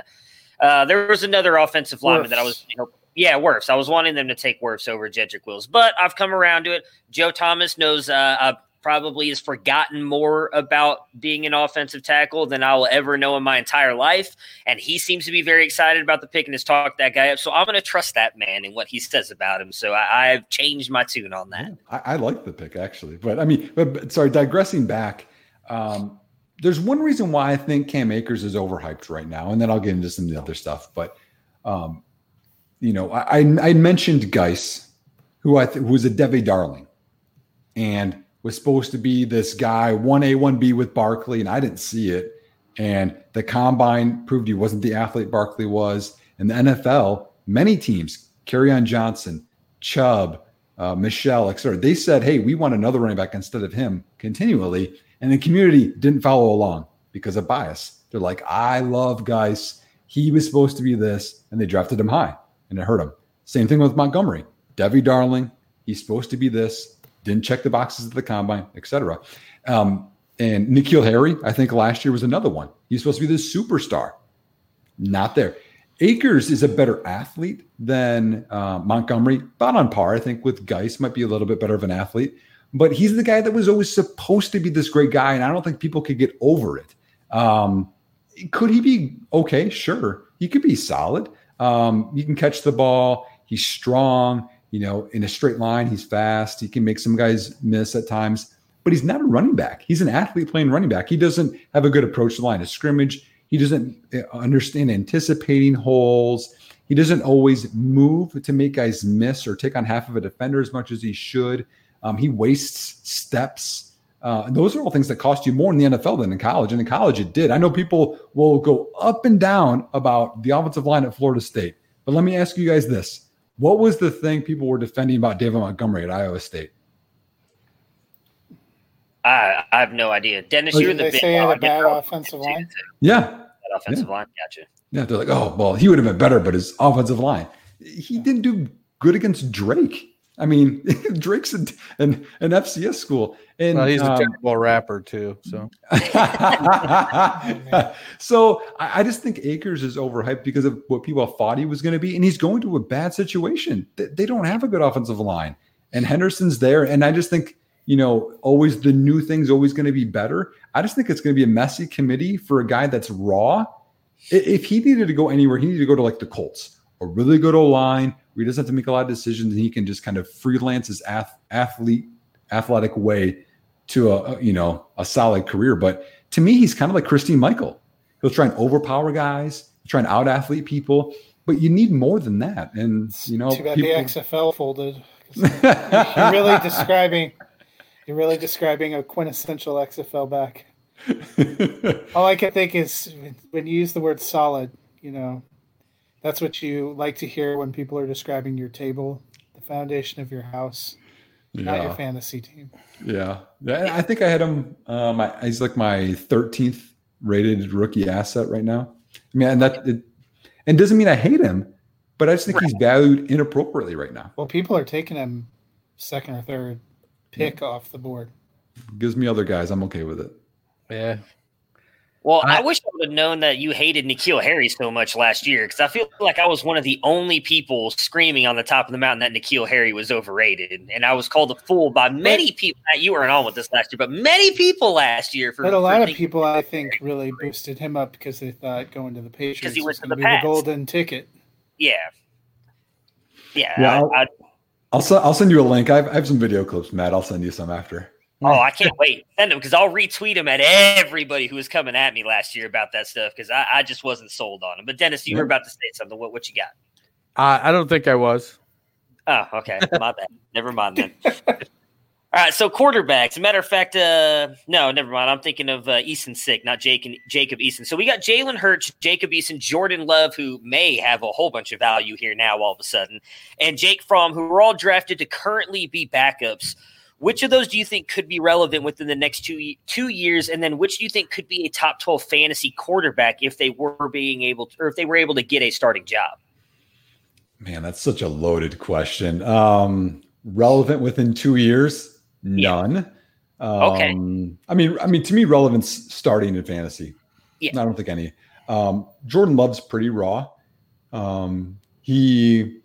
uh, there was another offensive lineman that I was. You know, yeah, Wirfs. I was wanting them to take Wirfs over Jedrick Wills, but I've come around to it. Joe Thomas knows uh, uh, probably has forgotten more about being an offensive tackle than I will ever know in my entire life. And he seems to be very excited about the pick and has talked that guy up. So I'm going to trust that man and what he says about him. So I, have changed my tune on that. I, I, like the pick actually, but I mean, but, but sorry, digressing back. Um, there's one reason why I think Cam Akers is overhyped right now, and then I'll get into some of the other stuff. But um, you know, I, I mentioned Guice, who I th- who was a Devy darling, and was supposed to be this guy one A one B with Barkley, and I didn't see it. And the combine proved he wasn't the athlete Barkley was. And the NFL, many teams, on Johnson, Chubb, uh, Michel, etc. They said, "Hey, we want another running back instead of him continually," and the community didn't follow along because of bias. They're like, "I love Guice. He was supposed to be this," and they drafted him high and it hurt him. Same thing with Montgomery. Devy Darling, he's supposed to be this, didn't check the boxes at the combine, etc. Um, and N'Keal Harry, I think last year was another one. He's supposed to be this superstar. Not there. Akers is a better athlete than uh, Montgomery, about on par, I think, with Guice, might be a little bit better of an athlete. But he's the guy that was always supposed to be this great guy, and I don't think people could get over it. Um, could he be okay? Sure. He could be solid. Um, he can catch the ball. He's strong. You know, in a straight line, he's fast. He can make some guys miss at times, but he's not a running back. He's an athlete playing running back. He doesn't have a good approach to the line of scrimmage. He doesn't uh, understand anticipating holes. He doesn't always move to make guys miss or take on half of a defender as much as he should. Um, he wastes steps. Uh, those are all things that cost you more in the NFL than in college. And in college, it did. I know people will go up and down about the offensive line at Florida State. But let me ask you guys this What was the thing people were defending about David Montgomery at Iowa State? I, I have no idea. Dennis, Well, you're the They big say he had a dog. bad offensive line. Yeah. Bad offensive line. Gotcha. Yeah. They're like, oh, well, he would have been better, but his offensive line. He didn't do good against Drake. I mean, Drake's an, an, an FCS school. And Well, he's a um, terrible rapper too. So so I, I just think Akers is overhyped because of what people thought he was going to be, and he's going to a bad situation. They, they don't have a good offensive line, and Henderson's there, and I just think you know always the new thing's always going to be better. I just think it's going to be a messy committee for a guy that's raw. If he needed to go anywhere, he needed to go to like the Colts, a really good O line where he doesn't have to make a lot of decisions, and he can just kind of freelance his ath- athlete athletic way to a a, you know a solid career. But to me, he's kind of like Christine Michael. He'll try and overpower guys, try and out athlete people, but you need more than that. And you know, Too bad people- the XFL folded. You're really describing. You're really describing a quintessential XFL back. All I can think is when you use the word solid, you know, that's what you like to hear when people are describing your table, the foundation of your house, not Yeah. your fantasy team. Yeah, Yeah, I think I had him. Uh, my he's like my thirteenth rated rookie asset right now. I mean, and that it, and doesn't mean I hate him, but I just think he's valued inappropriately right now. Well, people are taking him second or third pick off the board. Gives me other guys, I'm okay with it. yeah, Well, I, wish I would have known that you hated N'Keal Harry so much last year because I feel like I was one of the only people screaming on the top of the mountain that N'Keal Harry was overrated, and I was called a fool by many people. That you weren't on with this last year, but many people last year for But a for lot of thinking- people, I think, really boosted him up because they thought going to the Patriots he went was to going to the be the golden ticket. Yeah, yeah. Yeah, I- I'll- I- I'll send I'll send you a link. I've, I have some video clips, Matt. I'll send you some after. Oh, I can't wait. Send them because I'll retweet them at everybody who was coming at me last year about that stuff because I, I just wasn't sold on them. But Dennis, you were about to say something. What what you got? I, I don't think I was. Oh, okay. My bad. Never mind then. All right, so quarterbacks. Matter of fact, uh, no, never mind. I'm thinking of uh, Easton Stick, not Jake and Jacob Eason. So we got Jalen Hurts, Jacob Eason, Jordan Love, who may have a whole bunch of value here now all of a sudden, and Jake Fromm, who were all drafted to currently be backups. Which of those do you think could be relevant within the next two two years, and then which do you think could be a top twelve fantasy quarterback if they were being able to, or if they were able to get a starting job? Man, that's such a loaded question. Um, relevant within two years? None. Um, Okay. I mean, I mean, to me, relevance starting in fantasy. Yeah. I don't think any. Um, Jordan Love's pretty raw. Um, he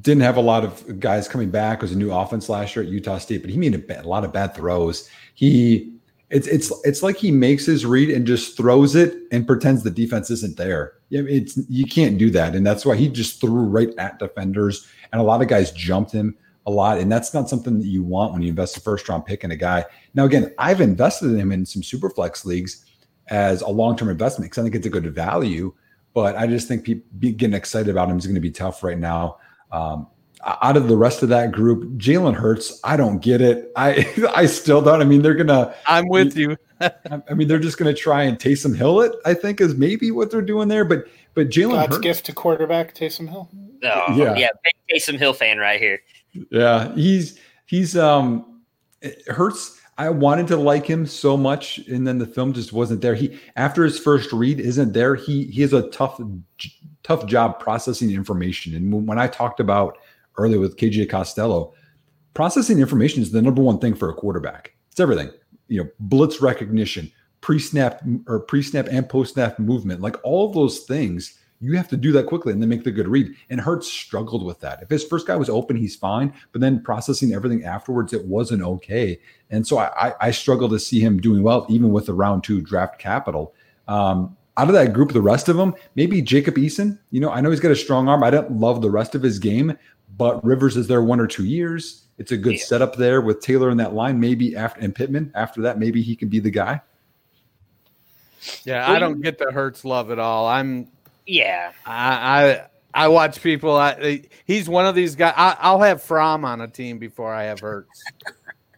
didn't have a lot of guys coming back. Was a new offense last year at Utah State, but he made a, ba- a lot of bad throws. He it's it's it's like he makes his read and just throws it and pretends the defense isn't there. It's you can't do that, and that's why he just threw right at defenders, and a lot of guys jumped him a lot, and that's not something that you want when you invest a first round pick in a guy. Now, again, I've invested in him in some super flex leagues as a long term investment because I think it's a good value, but I just think people getting excited about him is going to be tough right now. Um, out of the rest of that group, Jalen Hurts, I don't get it. I I still don't. I mean, they're gonna. I'm with you. I I mean, they're just gonna try and Taysom Hill it. I think is maybe what they're doing there. But but Jalen God's Hurts, gift to quarterback Taysom Hill. Oh, Yeah. yeah, big Taysom Hill fan right here. yeah, he's he's um hurts. I wanted to like him so much, and then the film just wasn't there. He after his first read isn't there. He he has a tough tough job processing information. And when, I talked about earlier with KJ Costello, processing information is the number one thing for a quarterback. It's everything. You know, blitz recognition, pre-snap or pre-snap and post-snap movement, like all of those things. You have to do that quickly and then make the good read. And Hurts struggled with that. If his first guy was open, he's fine. But then processing everything afterwards, it wasn't okay. And so I, I, I struggle to see him doing well, even with the round two draft capital. Um, out of that group, the rest of them, maybe Jacob Eason. You know, I know he's got a strong arm. I don't love the rest of his game, but Rivers is there one or two years. It's a good Yeah. setup there with Taylor in that line. Maybe after and Pittman after that, maybe he can be the guy. Yeah, I don't get the Hurts love at all. I'm Yeah, I I, I watch people. I, he's one of these guys. I, I'll have Fromm on a team before I have Hurts.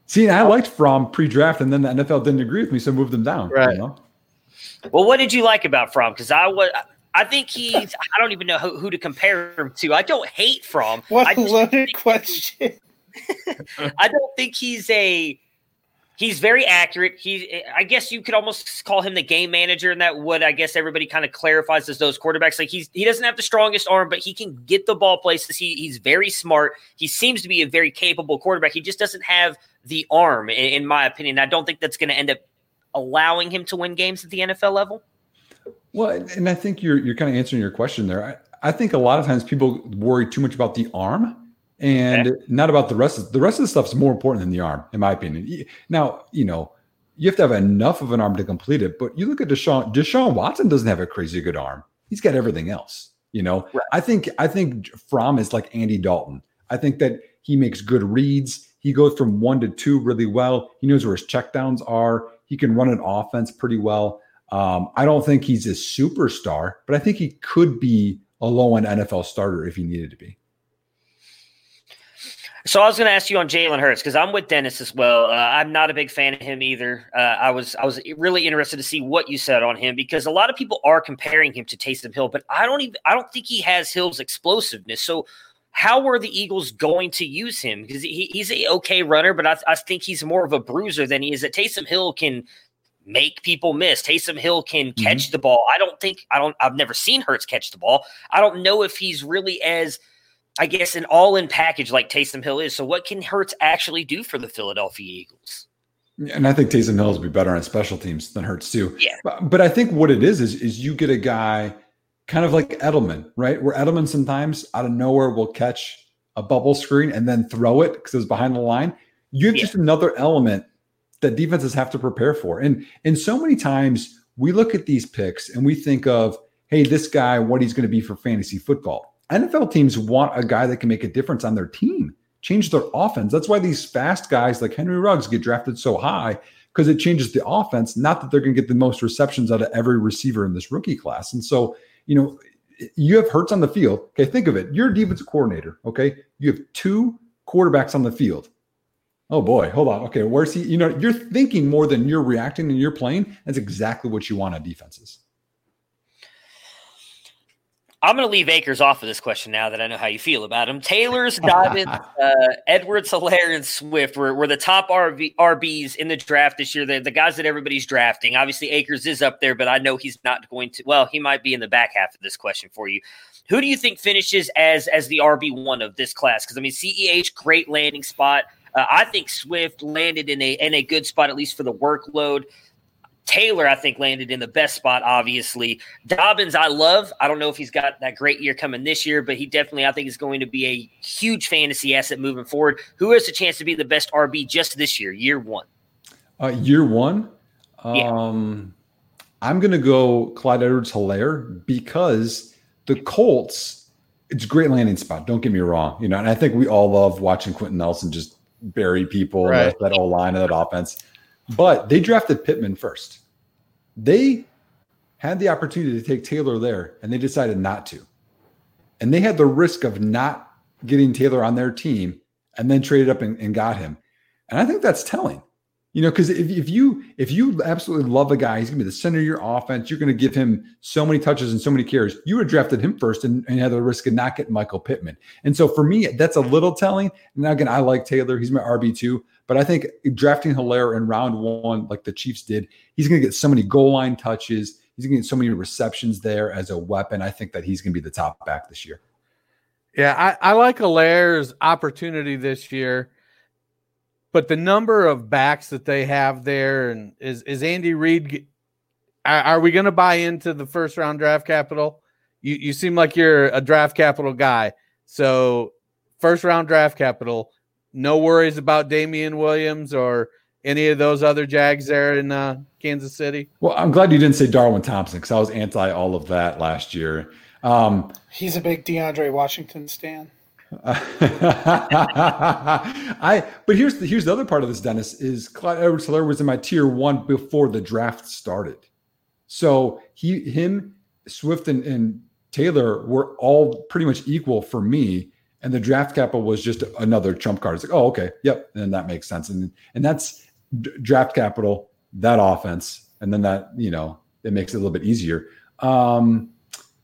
See, I liked Fromm pre-draft, and then the NFL didn't agree with me, so moved him down. Right. You know? Well, what did you like about Fromm? Because I was. I think he's. I don't even know who, who to compare him to. I don't hate Fromm. What a loaded question. I don't think he's a. He's very accurate. He, I guess you could almost call him the game manager, and that would, I guess, everybody kind of clarifies as those quarterbacks. Like he's, he doesn't have the strongest arm, but he can get the ball places. He, he's very smart. He seems to be a very capable quarterback. He just doesn't have the arm, in, in my opinion. I don't think that's going to end up allowing him to win games at the NFL level. Well, and I think you're you're kind of answering your question there. I, I think a lot of times people worry too much about the arm and Okay. not about the rest of the rest of the stuff is more important than the arm, in my opinion. Now, you know, you have to have enough of an arm to complete it, but you look at Deshaun Deshaun Watson doesn't have a crazy good arm. He's got everything else. You know, Right. I think I think Fromm is like Andy Dalton. I think that he makes good reads. He goes from one to two really well. He knows where his checkdowns are. He can run an offense pretty well. Um, I don't think he's a superstar, but I think he could be a low end NFL starter if he needed to be. So I was going to ask you on Jalen Hurts because I'm with Dennis as well. Uh, I'm not a big fan of him either. Uh, I was I was really interested to see what you said on him because a lot of people are comparing him to Taysom Hill, but I don't even I don't think he has Hill's explosiveness. So how are the Eagles going to use him? Because he, he's a okay runner, but I, I think he's more of a bruiser than he is. That Taysom Hill can make people miss. Taysom Hill can mm-hmm. catch the ball. I don't think I don't I've never seen Hurts catch the ball. I don't know if he's really as I guess an all-in package like Taysom Hill is. So what can Hurts actually do for the Philadelphia Eagles? And I think Taysom Hill will be better on special teams than Hurts too. Yeah. But, but I think what it is is is you get a guy kind of like Edelman, right? Where Edelman sometimes out of nowhere will catch a bubble screen and then throw it because it was behind the line. You have Yeah. just another element that defenses have to prepare for. And and so many times we look at these picks and we think of, hey, this guy, what he's going to be for fantasy football. NFL teams want a guy that can make a difference on their team, change their offense. That's why these fast guys like Henry Ruggs get drafted so high because it changes the offense. Not that they're going to get the most receptions out of every receiver in this rookie class. And so, you know, you have Hurts on the field. Okay, think of it. You're a defensive coordinator. Okay, you have two quarterbacks on the field. Oh boy, hold on. Okay, where's he? You know, you're thinking more than you're reacting and you're playing. That's exactly what you want on defenses. I'm going to leave Akers off of this question now that I know how you feel about him. Taylor's, Dobbins, uh, Edwards, Helaire, and Swift were, were the top RB, RBs in the draft this year. The, the guys that everybody's drafting. Obviously, Akers is up there, but I know he's not going to. Well, he might be in the back half of this question for you. Who do you think finishes as as the RB one of this class? Because I mean, Ceh great landing spot. Uh, I think Swift landed in a in a good spot at least for the workload. Taylor, I think, landed in the best spot, obviously. Dobbins, I love. I don't know if he's got that great year coming this year, but he definitely, I think, is going to be a huge fantasy asset moving forward. Who has a chance to be the best RB just this year, year one? Uh, year one, Yeah. um, I'm going to go Clyde Edwards Helaire because the Colts, it's a great landing spot. Don't get me wrong. You know, and I think we all love watching Quenton Nelson just bury people, Right. that, that whole line of that offense. But they drafted Pittman first. They had the opportunity to take Taylor there, and they decided not to. And they had the risk of not getting Taylor on their team and then traded up and, and got him. And I think that's telling. You know, because if, if you if you absolutely love a guy, he's gonna be the center of your offense. You're gonna give him so many touches and so many carries. You would have drafted him first and, and had the risk of not getting Michael Pittman. And so for me, that's a little telling. And again, I like Taylor. He's my RB two. But I think drafting Helaire in round one, like the Chiefs did, he's gonna get so many goal line touches. He's gonna get so many receptions there as a weapon. I think that he's gonna be the top back this year. Yeah, I, I like Helaire's opportunity this year, but the number of backs that they have there, and is is Andy Reid? Are, are we going to buy into the first round draft capital? You you seem like you're a draft capital guy, so first round draft capital. No worries about Damien Williams or any of those other Jags there in uh, Kansas City. Well, I'm glad you didn't say Darwin Thompson because I was anti all of that last year. Um, He's a big DeAndre Washington stan. I but here's the here's the other part of this, Dennis, is Clyde Edwards Helaire was in my tier one before the draft started. So he him, Swift and, and Taylor were all pretty much equal for me. And the draft capital was just another trump card. It's like, oh, okay, yep, and that makes sense. And and that's d- draft capital, that offense, and then that you know it makes it a little bit easier. Um,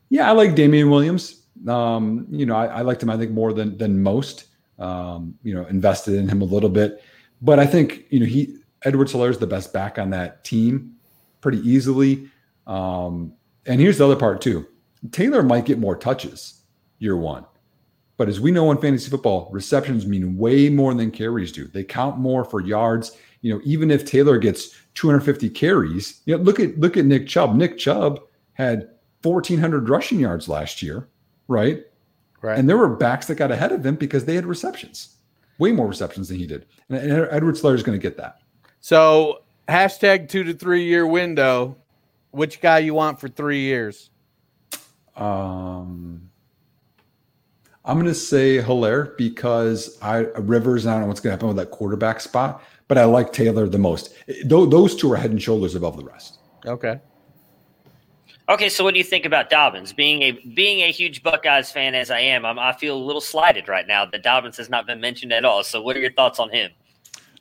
yeah, I like Damien Williams. Um, you know, I, I liked him. I think more than than most. Um, you know, invested in him a little bit, but I think you know he Edward Helaire is the best back on that team pretty easily. Um, and here's the other part too. Taylor might get more touches year one. But as we know in fantasy football, receptions mean way more than carries do. They count more for yards. You know, even if Taylor gets 250 carries, you know, look at look at Nick Chubb. Nick Chubb had 1,400 rushing yards last year, right? Right. And there were backs that got ahead of him because they had receptions, way more receptions than he did. And, and Edwards Helaire is going to get that. So hashtag two to three year window. Which guy you want for three years? Um, I'm going to say Helaire because I Rivers. I don't know what's going to happen with that quarterback spot, but I like Taylor the most. Tho- Those two are head and shoulders above the rest. Okay. Okay, so what do you think about Dobbins? Being a being a huge Buckeyes fan as I am, I'm, I feel a little slighted right now that Dobbins has not been mentioned at all. So, what are your thoughts on him?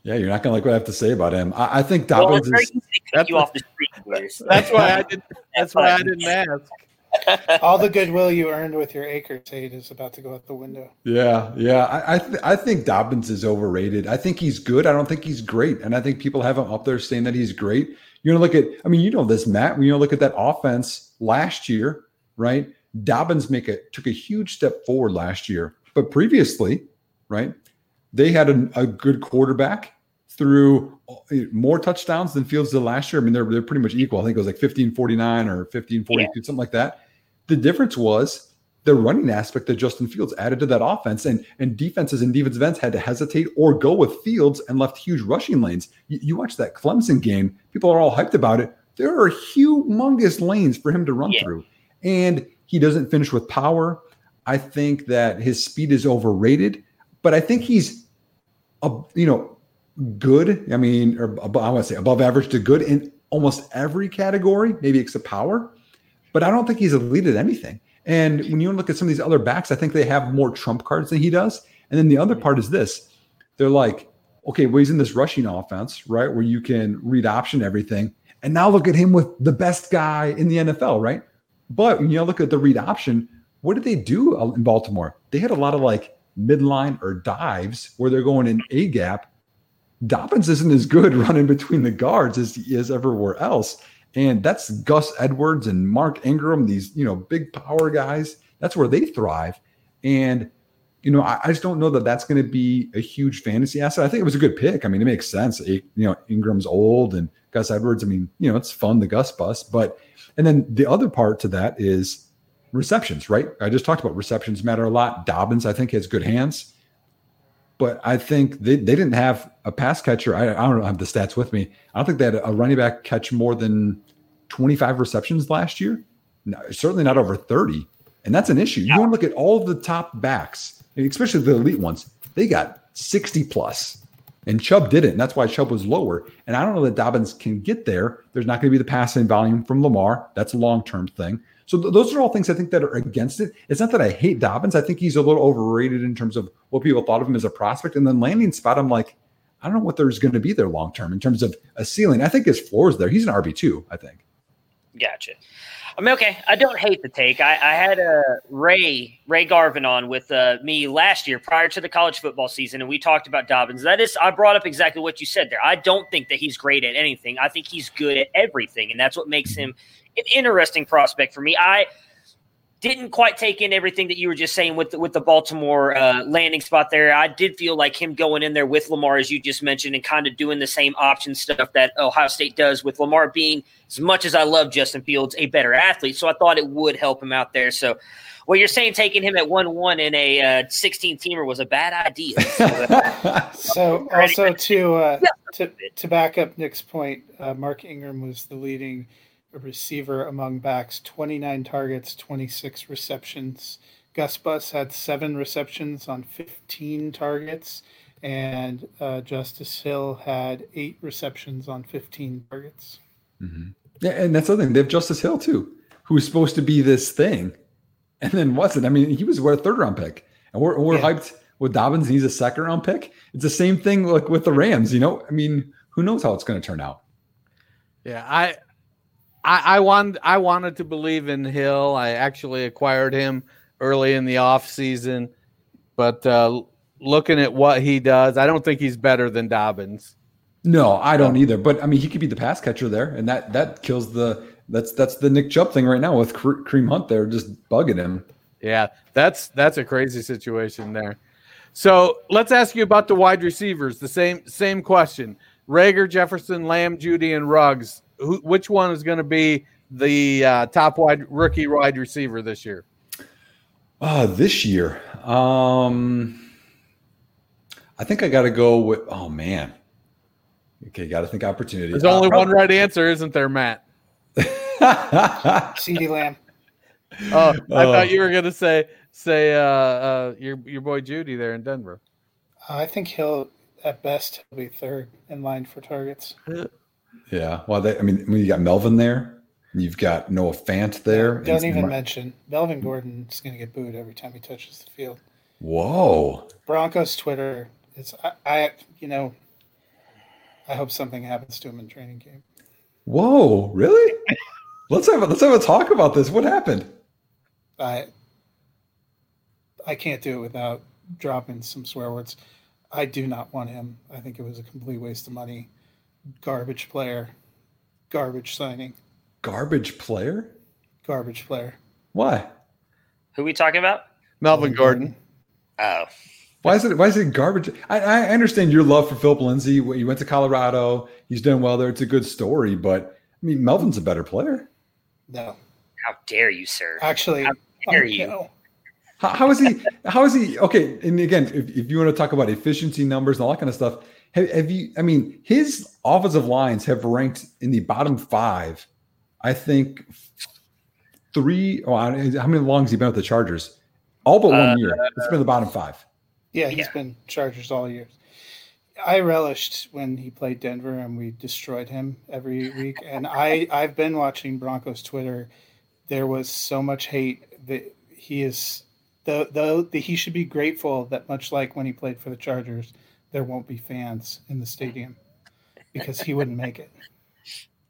Yeah, you're not going to like what I have to say about him. I, I think Well, Dobbins it's very is. easy you off the street. That's why I didn't. That's why I didn't ask. All the goodwill you earned with your acre trade is about to go out the window. Yeah, yeah. I I, th- I think Dobbins is overrated. I think he's good. I don't think he's great, and I think people have him up there saying that he's great. You're gonna look at. I mean, you know this, Matt. When you look at that offense last year, right? Dobbins make a took a huge step forward last year, but previously, right? They had a, a good quarterback through uh, more touchdowns than Fields did last year. I mean, they're they're pretty much equal. I think it was like 1549 or 1542, something like that. The difference was the running aspect that Justin Fields added to that offense, and and defenses and defensive ends had to hesitate or go with Fields and left huge rushing lanes. You, you watch that Clemson game; people are all hyped about it. There are humongous lanes for him to run Yeah. through, and he doesn't finish with power. I think that his speed is overrated, but I think he's, a, you know, good. I mean, or above, I want to say above average to good in almost every category, maybe except power. But I don't think he's elite at anything. And when you look at some of these other backs, I think they have more trump cards than he does. And then the other part is this: they're like, okay, well, he's in this rushing offense, right, where you can read option everything. And now look at him with the best guy in the NFL, right? But when you look at the read option, what did they do uh, in Baltimore? They had a lot of like midline or dives where they're going in a gap. Dobbins isn't as good running between the guards as he is everywhere else. And that's Gus Edwards and Mark Ingram, these, you know, big power guys. That's where they thrive. And, you know, I, I just don't know that that's going to be a huge fantasy asset. I think it was a good pick. I mean, it makes sense. It- you know, Ingram's old and Gus Edwards, I mean, you know, it's fun, the Gus bus. But, and then the other part to that is receptions, right? I just talked about receptions matter a lot. Dobbins, I think, has good hands. But I think they, they didn't have a pass catcher. I, I don't have the stats with me. I don't think they had a running back catch more than 25 receptions last year. No, certainly not over 30. And that's an issue. You want to look at all of the top backs, especially the elite ones, they got 60 plus. And Chubb didn't. And that's why Chubb was lower. And I don't know that Dobbins can get there. There's not going to be the passing volume from Lamar. That's a long term thing. So th- those are all things I think that are against it. It's not that I hate Dobbins. I think he's a little overrated in terms of what people thought of him as a prospect. And then landing spot, I'm like, I don't know what there's going to be there long term in terms of a ceiling. I think his floor is there. He's an RB two. I think. Gotcha. I mean, okay, I don't hate the take. I, I had a Ray Ray Garvin on with uh, me last year prior to the college football season, and we talked about Dobbins. That is, I brought up exactly what you said there. I don't think that he's great at anything. I think he's good at everything, and that's what makes him an interesting prospect for me. I didn't quite take in everything that you were just saying with the, with the Baltimore uh, landing spot there. I did feel like him going in there with Lamar, as you just mentioned, and kind of doing the same option stuff that Ohio State does with Lamar being, as much as I love Justin Fields, a better athlete. So I thought it would help him out there. So what you're saying, taking him at 1 1 in a uh, 16 teamer was a bad idea. So, uh, So also to uh, to to back up Nick's point, uh, Mark Ingram was the leading receiver among backs, 29 targets, 26 receptions. Gus Bus had seven receptions on 15 targets, and uh, Justice Hill had eight receptions on 15 targets. Yeah, and that's the thing. They have Justice Hill too, who's supposed to be this thing, and then wasn't. I mean, he was what a third round pick, and we're we're Yeah. hyped with Dobbins. He's a second round pick. It's the same thing like with the Rams. You know, I mean, who knows how it's going to turn out? Yeah, I, I, I wanted, I wanted to believe in Hill. I actually acquired him early in the off season, but uh, looking at what he does, I don't think he's better than Dobbins. No, I don't either. But I mean, he could be the pass catcher there, and that that kills the that's that's the Nick Chubb thing right now with Kareem Hunt there just bugging him. Yeah, that's that's a crazy situation there. So let's ask you about the wide receivers. The same same question: Reagor, Jefferson, Lamb, Jeudy, and Ruggs. Who, which one is going to be the uh, top wide rookie wide receiver this year? Uh, this year, um, I think I got to go with. Oh man, okay, got to think opportunity. There's Uh, only one probably- right answer, isn't there, Matt? CeeDee Lamb. Oh, I Oh. thought you were going to say say uh, uh, your your boy Jeudy there in Denver. I think he'll, at best, he'll be third in line for targets. Yeah, well, they, I mean, when you got Melvin there, you've got Noah Fant there. Don't even Mar- mention Melvin Gordon's going to get booed every time he touches the field. Whoa, Broncos Twitter is I, I you know I hope something happens to him in training camp. whoa, really? let's have a, let's have a talk about this. What happened? I I can't do it without dropping some swear words. I do not want him. I think it was a complete waste of money. Garbage player. Garbage signing. Garbage player? Garbage player. Why? Who we talking about? Melvin mm-hmm. Gordon. Oh, Why is it? Why is it garbage? I, I understand your love for Phillip Lindsay. You went to Colorado. He's done well there. It's a good story, but I mean, Melvin's a better player. No. how dare you, sir? Actually, How dare oh, you? no. How, how is he? How is he? Okay, and again, if, if you want to talk about efficiency numbers and all that kind of stuff, have, have you? I mean, his offensive lines have ranked in the bottom five. I think three. Oh, how many longs has he been with the Chargers? All but one Uh, year. It's been the bottom five. Yeah, he's Yeah. been Chargers all year. I relished when he played Denver and we destroyed him every week. And I, I've been watching Broncos Twitter. There was so much hate that he is though though the, he should be grateful that much like when he played for the Chargers, there won't be fans in the stadium because he wouldn't make it.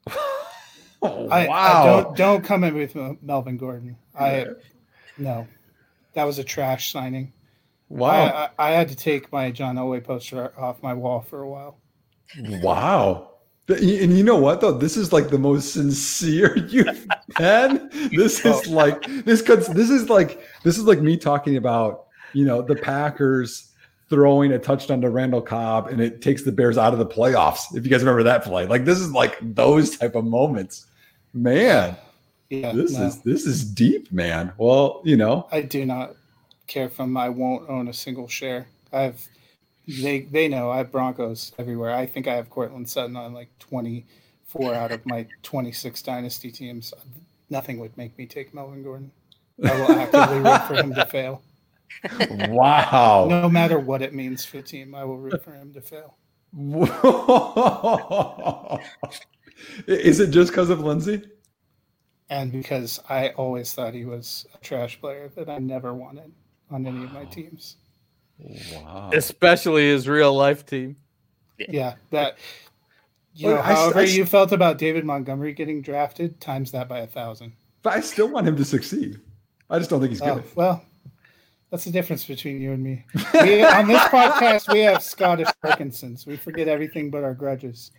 Oh, I, I don't don't come in with Melvin Gordon. I no, that was a trash signing. Wow! I, I, I had to take my John Elway poster off my wall for a while. Wow. And you know what though? This is like the most sincere you've been. This is like this could this is like this is like me talking about, you know, the Packers throwing a touchdown to Randall Cobb and it takes the Bears out of the playoffs. If you guys remember that play. Like this is like those type of moments. Man, Yeah, this no, is this is deep, man. Well, you know, I do not care from. I won't own a single share. I've they they know I have Broncos everywhere. I think I have Courtland Sutton on like twenty four out of my twenty six dynasty teams. Nothing would make me take Melvin Gordon. I will actively root for him to fail. Wow. No matter what it means for the team, I will root for him to fail. is it just because of Lindsay? And because I always thought he was a trash player that I never wanted on any of my teams. Wow. especially his real life team. Yeah, that. You Well, know, I s- however I s- you felt about David Montgomery getting drafted, times that by a thousand. But I still want him to succeed. I just don't think he's Oh, good. well, that's the difference between you and me. We, on this podcast, we have Scottish Parkinson's. We forget everything but our grudges.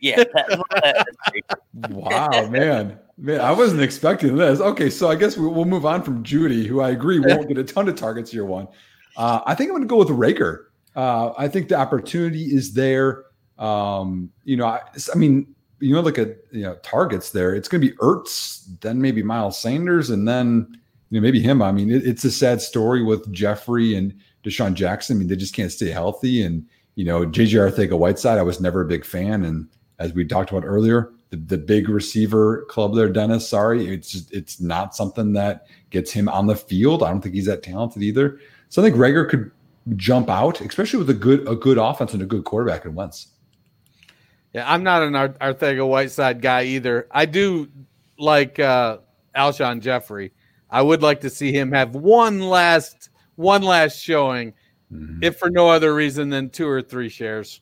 Yeah. that- that's great. Wow, man, man, I wasn't expecting this. Okay, so I guess we- we'll move on from Jeudy, who I agree won't get a ton of targets year one. Uh, I think I'm going to go with Reagor. Uh, I think the opportunity is there. Um, you know, I, I mean, you know, look at you know targets there. It's going to be Ertz, then maybe Miles Sanders, and then you know maybe him. I mean, it, it's a sad story with Jeffery and DeSean Jackson. I mean, they just can't stay healthy. And you know, JJ Arcega-Whiteside, I was never a big fan. And as we talked about earlier, the, the big receiver club there, Dennis. Sorry, it's just, it's not something that gets him on the field. I don't think he's that talented either. So I think Reagor could jump out, especially with a good a good offense and a good quarterback in Wentz. Yeah, I'm not an Ar- Arcega-Whiteside guy either. I do like uh, Alshon Jeffery. I would like to see him have one last one last showing, Mm-hmm. if for no other reason than two or three shares.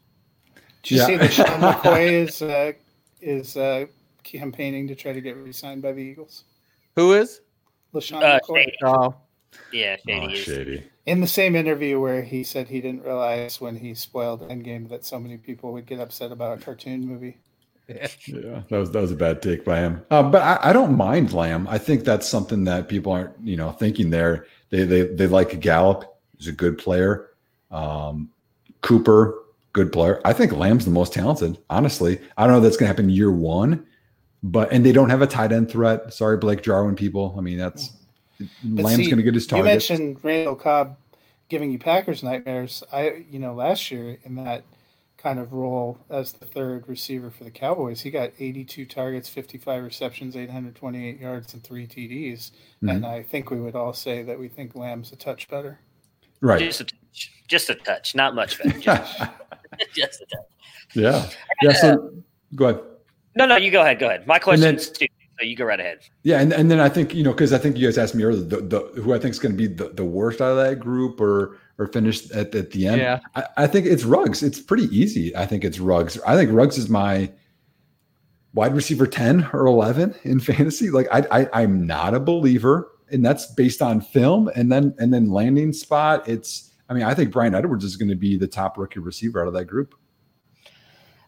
Did you Yeah. see that Sean McCoy is uh, is uh, campaigning to try to get re-signed by the Eagles? Who is? LeSean Uh, McCoy. Shady. Oh, Yeah, Shady Oh, shady. In the same interview where he said he didn't realize when he spoiled Endgame that so many people would get upset about a cartoon movie. Yeah, that was that was a bad take by him. Uh, but I, I don't mind Lamb. I think that's something that people aren't, you know, thinking there. They they they like Gallup. He's a good player. Um, Cooper, good player. I think Lamb's the most talented. Honestly, I don't know if that's going to happen year one, but and they don't have a tight end threat. Sorry, Blake Jarwin people. I mean, that's But Lamb's going to get his target. You mentioned Randall Cobb giving you Packers nightmares. I, you know, last year in that kind of role as the third receiver for the Cowboys, he got 82 targets, 55 receptions, 828 yards, and three TDs. Mm-hmm. And I think we would all say that we think Lamb's a touch better. right. Just a touch. Just a touch. Not much better. Just, just a touch. yeah. Yeah. So go ahead. No, no, you go ahead. Go ahead. My question's then- stupid, so you go right ahead. Yeah, and, and then I think you know because I think you guys asked me earlier the, the who I think is going to be the, the worst out of that group or or finish at, at the end. Yeah. I, I think it's Ruggs. It's pretty easy. I think it's Ruggs. I think Ruggs is my wide receiver ten or eleven in fantasy. Like I, I I'm not a believer, and that's based on film and then and then landing spot. It's I mean I think Bryan Edwards is going to be the top rookie receiver out of that group.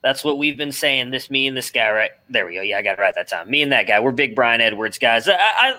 That's what we've been saying. This, me, and this guy, right? There we go. Yeah, I got it right that time. Me and that guy. We're big Bryan Edwards guys. I, I, I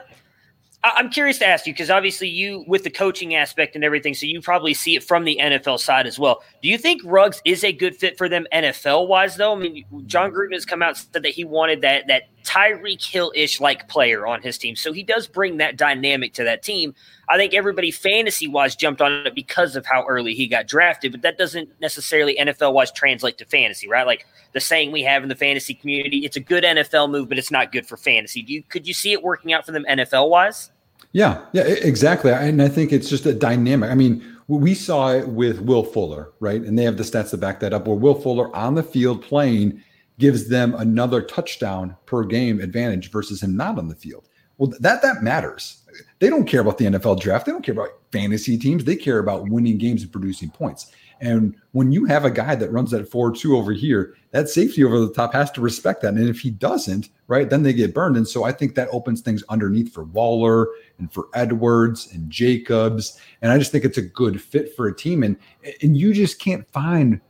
I'm curious to ask you because obviously you, with the coaching aspect and everything, so you probably see it from the NFL side as well. Do you think Ruggs is a good fit for them NFL wise, though? I mean, Jon Gruden has come out said that he wanted that that Tyreek Hill ish like player on his team, so he does bring that dynamic to that team. I think everybody fantasy wise jumped on it because of how early he got drafted, but that doesn't necessarily NFL wise translate to fantasy, right? Like the saying we have in the fantasy community, it's a good NFL move, but it's not good for fantasy. Do you could you see it working out for them NFL wise? Yeah, yeah, exactly. And I think it's just a dynamic. I mean, we saw it with Will Fuller, right? And they have the stats to back that up. Where Will Fuller on the field playing gives them another touchdown per game advantage versus him not on the field. Well, that that matters. They don't care about the NFL draft. They don't care about fantasy teams. They care about winning games and producing points. And when you have a guy that runs that 4 2 over here, that safety over the top has to respect that. And if he doesn't, right, then they get burned. And so I think that opens things underneath for Waller and for Edwards and Jacobs. And I just think it's a good fit for a team. And and you just can't find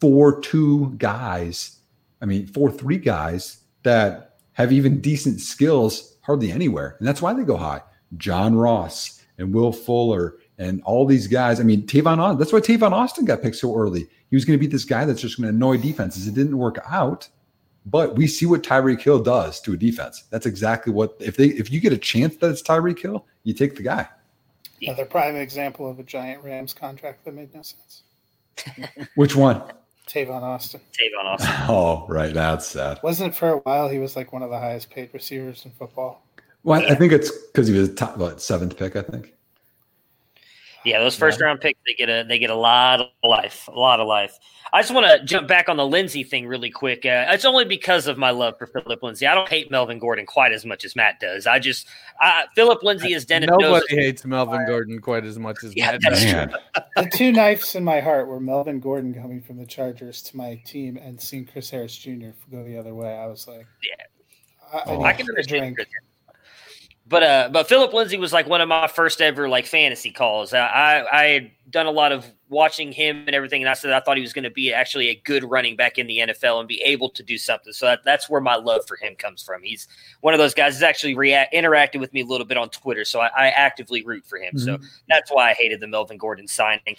four two guys, I mean, four three guys that have even decent skills hardly anywhere. And that's why they go high. John Ross and Will Fuller and all these guys. I mean, Tavon Austin, that's why Tavon Austin got picked so early. He was going to be this guy that's just going to annoy defenses. It didn't work out. But we see what Tyreek Hill does to a defense. That's exactly what if they if you get a chance that it's Tyreek Hill, you take the guy. Another prime example of a giant Rams contract that made no sense. Which one? Tavon Austin. Tavon Austin. Oh, right. That's sad. Wasn't it for a while he was like one of the highest paid receivers in football? Well, I think it's because he was top what seventh pick, I think. Yeah, those first round picks they get a they get a lot of life, a lot of life. I just want to jump back on the Lindsay thing really quick. Uh, it's only because of my love for Phillip Lindsay. I don't hate Melvin Gordon quite as much as Matt does. I just uh, Phillip Lindsay is Dennis. Nobody knows hates Melvin Gordon quite as much as Yeah, Matt that's does. Man, The two knives in my heart were Melvin Gordon coming from the Chargers to my team and seeing Chris Harris Jr. go the other way. I was like, Yeah. I, I, Oh. need I can a understand. drink. Chris. But uh, but Phillip Lindsay was like one of my first ever like fantasy calls. I I, had done a lot of watching him and everything, and I said I thought he was going to be actually a good running back in the NFL and be able to do something. So that, that's where my love for him comes from. He's one of those guys. He's actually react, interacted with me a little bit on Twitter, so I, I actively root for him. So that's why I hated the Melvin Gordon signing.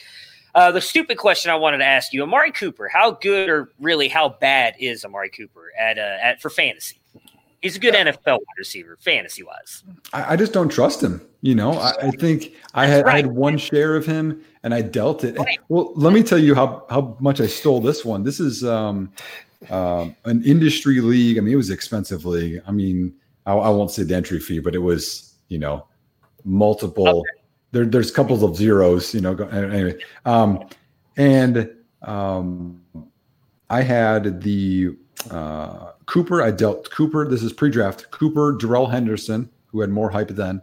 Uh, the stupid question I wanted to ask you, Amari Cooper, how good or really how bad is Amari Cooper at uh, at for fantasy? He's a good NFL wide receiver, fantasy wise. I, I just don't trust him. You know, I, I think I had I had one share of him and I dealt it. Well, let me tell you how how much I stole this one. This is um, um, an industry league. I mean, it was expensive league. I mean, I, I won't say the entry fee, but it was you know multiple. There, there's couples of zeros. You know, go, anyway. Um, and um, I had the uh, Cooper. I dealt Cooper. This is pre-draft. Cooper, Darrell Henderson, who had more hype then,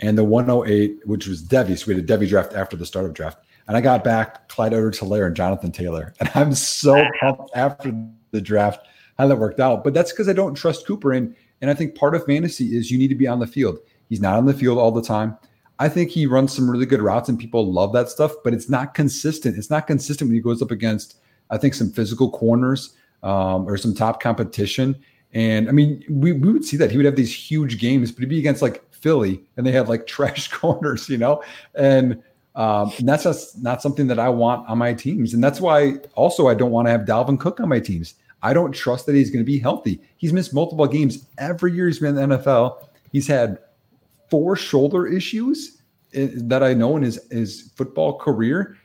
and the 108, which was Devy. So we had a Devy draft after the start of draft. And I got back Clyde Edwards Helaire and Jonathan Taylor. And I'm so pumped after the draft how that worked out. But that's because I don't trust Cooper. And, and I think part of fantasy is you need to be on the field. He's not on the field all the time. I think he runs some really good routes and people love that stuff, but it's not consistent. It's not consistent when he goes up against, I think, some physical corners um, or some top competition. And I mean, we, we would see that he would have these huge games, but he'd be against like Philly and they have like trash corners, you know? And, um, and that's just not something that I want on my teams. And that's why also I don't want to have Dalvin Cook on my teams. I don't trust that he's going to be healthy. He's missed multiple games every year he's been in the NFL. He's had four shoulder issues that I know in his his football career.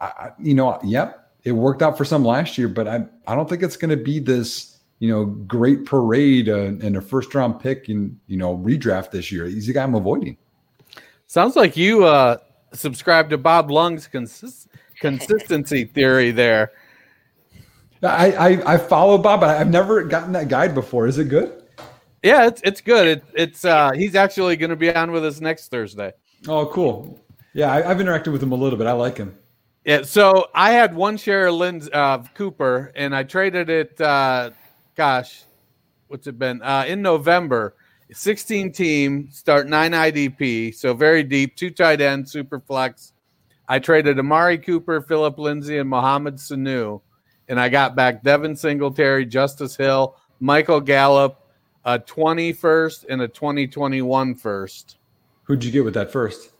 I, you know, yep, it worked out for some last year, but I I don't think it's going to be this you know great parade uh, and a first round pick and you know redraft this year. He's the guy I'm avoiding. Sounds like you uh, subscribe to Bob Lung's consist- consistency theory there. I, I, I follow Bob, but I've never gotten that guide before. Is it good? Yeah, it's it's good. It, it's uh, he's actually going to be on with us next Thursday. Oh, cool. Yeah, I, have interacted with him a little bit. I like him. Yeah, so I had one share of Lynn's uh, Cooper, and I traded it. Uh, gosh, what's it been? Uh, in November, 16 team, start nine IDP, so very deep, two tight ends, super flex. I traded Amari Cooper, Phillip Lindsay, and Mohamed Sanu, and I got back Devin Singletary, Justice Hill, Michael Gallup, a 20 first, and a 2021 first. Who'd you get with that first?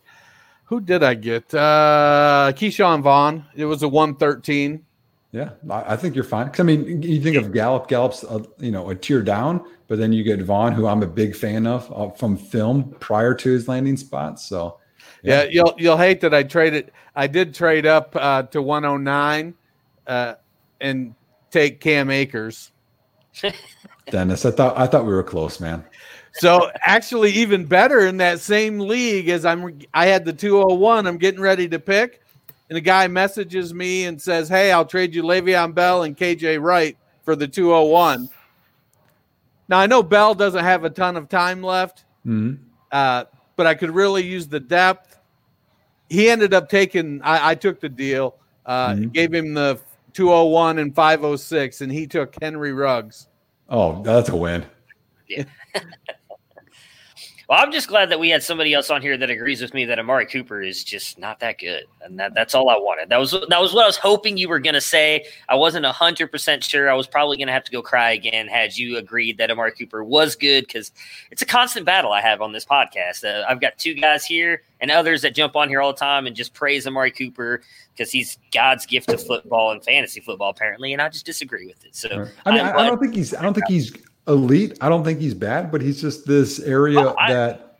Who did I get? Uh Ke'Shawn Vaughn. It was a 113. Yeah, I think you're fine. Because I mean, you think of Gallup. Gallup's a, you know a tier down, but then you get Vaughn, who I'm a big fan of uh, from film prior to his landing spot. So, yeah. yeah, you'll you'll hate that I traded. I did trade up uh, to 109 uh, and take Cam Akers. Dennis, I thought I thought we were close, man. So actually, even better in that same league as I'm, I had the 201. I'm getting ready to pick, and the guy messages me and says, "Hey, I'll trade you Le'Veon Bell and KJ Wright for the 201." Now I know Bell doesn't have a ton of time left, mm-hmm. uh, but I could really use the depth. He ended up taking. I, I took the deal. Uh, mm-hmm. Gave him the 201 and 506, and he took Henry Ruggs. Oh, that's a win. Yeah. Well, I'm just glad that we had somebody else on here that agrees with me that Amari Cooper is just not that good, and that, that's all I wanted. That was that was what I was hoping you were going to say. I wasn't hundred percent sure. I was probably going to have to go cry again had you agreed that Amari Cooper was good because it's a constant battle I have on this podcast. Uh, I've got two guys here and others that jump on here all the time and just praise Amari Cooper because he's God's gift to football and fantasy football apparently, and I just disagree with it. So I mean, I, I don't think he's I don't think he's elite. I don't think he's bad, but he's just this area oh, I, that.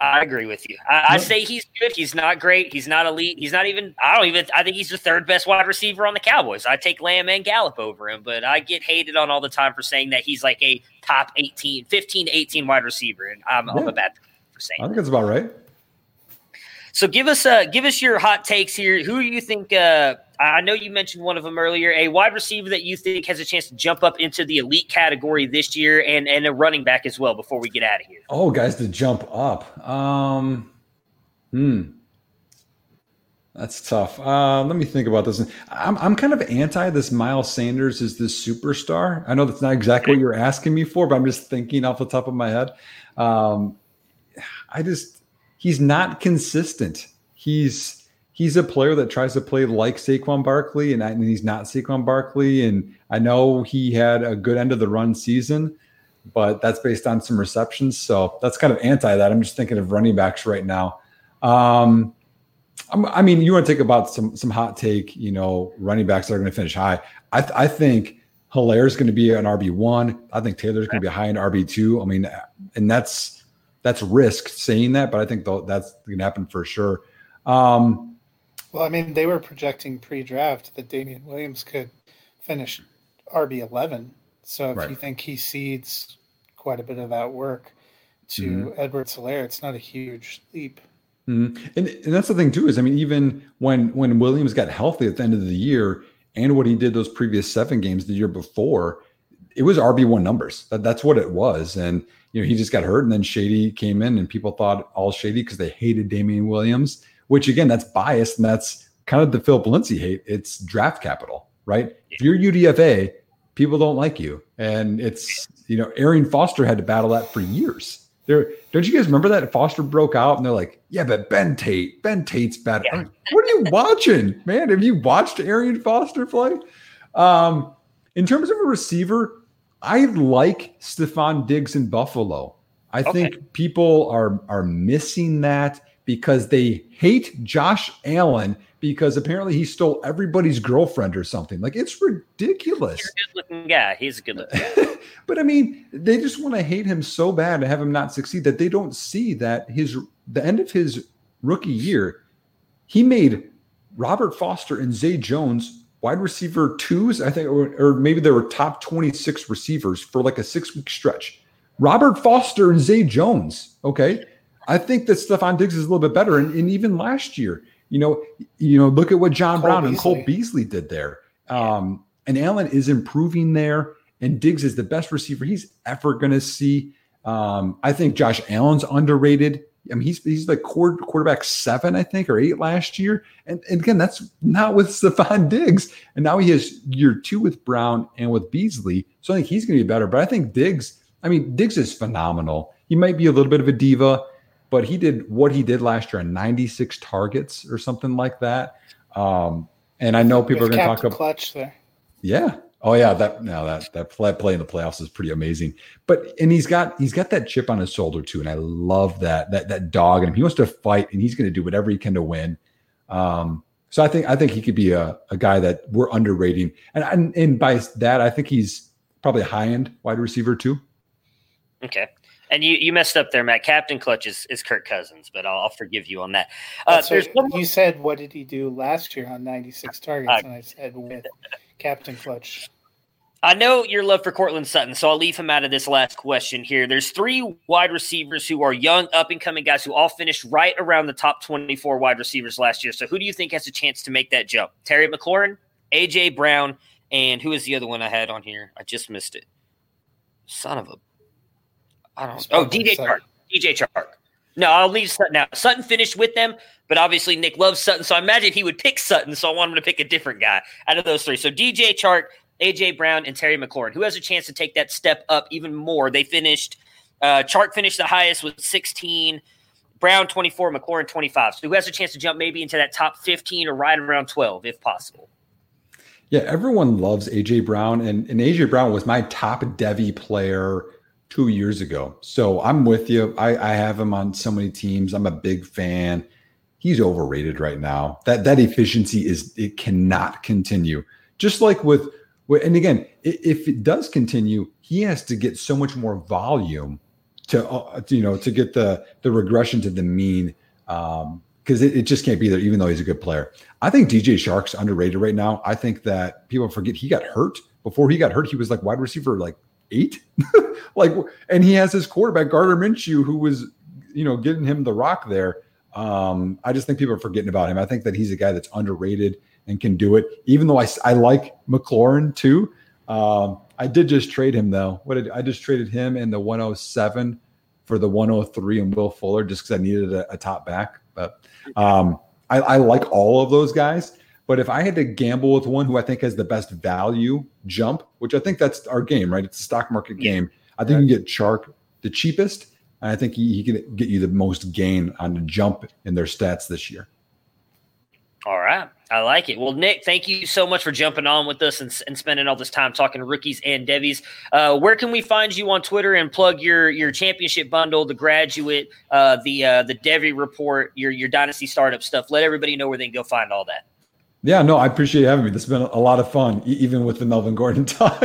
I agree with you. I, I, say he's good. He's not great. He's not elite. He's not even. I don't even. I think he's the third best wide receiver on the Cowboys. I take Lamb and Gallup over him, but I get hated on all the time for saying that he's like a top 18, 15 18 wide receiver, and I'm, yeah. I'm a bad for saying. I think that's about right. So give us uh give us your hot takes here. Who do you think? Uh, I know you mentioned one of them earlier. A wide receiver that you think has a chance to jump up into the elite category this year, and and a running back as well. Before we get out of here. Oh, guys, to jump up. Um, hmm. That's tough. Uh, let me think about this. I'm, I'm kind of anti this Miles Sanders is this superstar. I know that's not exactly what you're asking me for, but I'm just thinking off the top of my head. Um, I just he's not consistent. He's he's a player that tries to play like Saquon Barkley, and, and he's not Saquon Barkley. And I know he had a good end of the run season, but that's based on some receptions. So that's kind of anti that. I'm just thinking of running backs right now. Um, I mean, you want to take about some some hot take, you know, running backs that are going to finish high. I, th- I think going to be an RB one. I think Taylor's going to be high in RB two. I mean, and that's that's risk saying that, but I think that's going to happen for sure. Um, well, I mean, they were projecting pre-draft that Damien Williams could finish RB eleven. So if right. you think he seeds quite a bit of that work to mm-hmm. Edwards Helaire, it's not a huge leap. Mm-hmm. And, and that's the thing too is I mean even when when Williams got healthy at the end of the year and what he did those previous seven games the year before, it was RB one numbers. That, that's what it was, and you know he just got hurt, and then Shady came in, and people thought all Shady because they hated Damien Williams, which again that's biased, and that's kind of the Phillip Lindsay hate. It's draft capital, right? If you're UDFA, people don't like you, and it's you know Arian Foster had to battle that for years. There, don't you guys remember that Foster broke out and they're like, "Yeah, but Ben Tate, Ben Tate's better." Yeah. What are you watching, man? Have you watched Arian Foster play? Um, in terms of a receiver, I like Stefon Diggs in Buffalo. I okay. think people are are missing that because they hate Josh Allen because apparently he stole everybody's girlfriend or something. Like it's ridiculous. He's a good looking guy. He's a good looking guy. but I mean, they just want to hate him so bad and have him not succeed that they don't see that his the end of his rookie year, he made Robert Foster and Zay Jones wide receiver twos, I think, or, or maybe they were top 26 receivers for like a six week stretch. Robert Foster and Zay Jones. Okay. I think that Stefon Diggs is a little bit better. And, and even last year, you know, you know, look at what John Cole Brown Beasley. and Cole Beasley did there. Um, and Allen is improving there, and Diggs is the best receiver he's ever going to see. Um, I think Josh Allen's underrated. I mean, he's he's like quarterback seven, I think, or eight last year. And, and again, that's not with Stefon Diggs. And now he has year two with Brown and with Beasley. So I think he's going to be better. But I think Diggs, I mean, Diggs is phenomenal. He might be a little bit of a diva but he did what he did last year on 96 targets or something like that. Um, and I know people are going to talk about clutch there. Yeah. Oh yeah. That now that that play, play in the playoffs is pretty amazing. But and he's got he's got that chip on his shoulder too, and I love that that that dog. And he wants to fight, and he's going to do whatever he can to win. Um, so I think I think he could be a, a guy that we're underrating, and, and and by that I think he's probably a high end wide receiver too. Okay. And you, you messed up there, Matt. Captain Clutch is, is Kirk Cousins, but I'll, I'll forgive you on that. Uh, there's what, you said, what did he do last year on 96 targets? Uh, and I said with Captain Clutch. I know your love for Courtland Sutton, so I'll leave him out of this last question here. There's three wide receivers who are young, up and coming guys who all finished right around the top 24 wide receivers last year. So who do you think has a chance to make that jump? Terry McLaurin, AJ Brown, and who is the other one I had on here? I just missed it. Son of a I don't. Oh, DJ Chark. DJ Chark. No, I'll leave Sutton out. Sutton finished with them, but obviously Nick loves Sutton, so I imagine he would pick Sutton. So I want him to pick a different guy out of those three. So DJ Chark, AJ Brown, and Terry McLaurin, who has a chance to take that step up even more. They finished. Uh, Chark finished the highest with 16. Brown 24, McLaurin 25. So who has a chance to jump maybe into that top 15 or right around 12 if possible? Yeah, everyone loves AJ Brown, and, and AJ Brown was my top Devy player two years ago. So I'm with you. I, I have him on so many teams. I'm a big fan. He's overrated right now. That that efficiency is it cannot continue. Just like with and again, if it does continue, he has to get so much more volume to uh, you know to get the the regression to the mean um because it, it, just can't be there even though he's a good player i think dj Chark's underrated right now i think that people forget he got hurt before he got hurt he was like wide receiver like eight. like, and he has his quarterback Gardner Minshew, who was, you know, getting him the rock there. Um, I just think people are forgetting about him. I think that he's a guy that's underrated and can do it. Even though I, I like McLaurin too. Um, I did just trade him though. What did I just traded him in the 107 for the 103 and Will Fuller just because I needed a, a, top back. But um, I, I like all of those guys. But if I had to gamble with one who I think has the best value jump, which I think that's our game, right? It's a stock market game. I think right. you can get Chark the cheapest, and I think he, he can get you the most gain on the jump in their stats this year. All right. I like it. Well, Nick, thank you so much for jumping on with us and, and spending all this time talking rookies and Devies. Uh, where can we find you on Twitter and plug your your championship bundle, the graduate, uh, the uh, the Devy report, your your dynasty startup stuff? Let everybody know where they can go find all that. Yeah, no, I appreciate having me. This has been a lot of fun, even with the Melvin Gordon talk.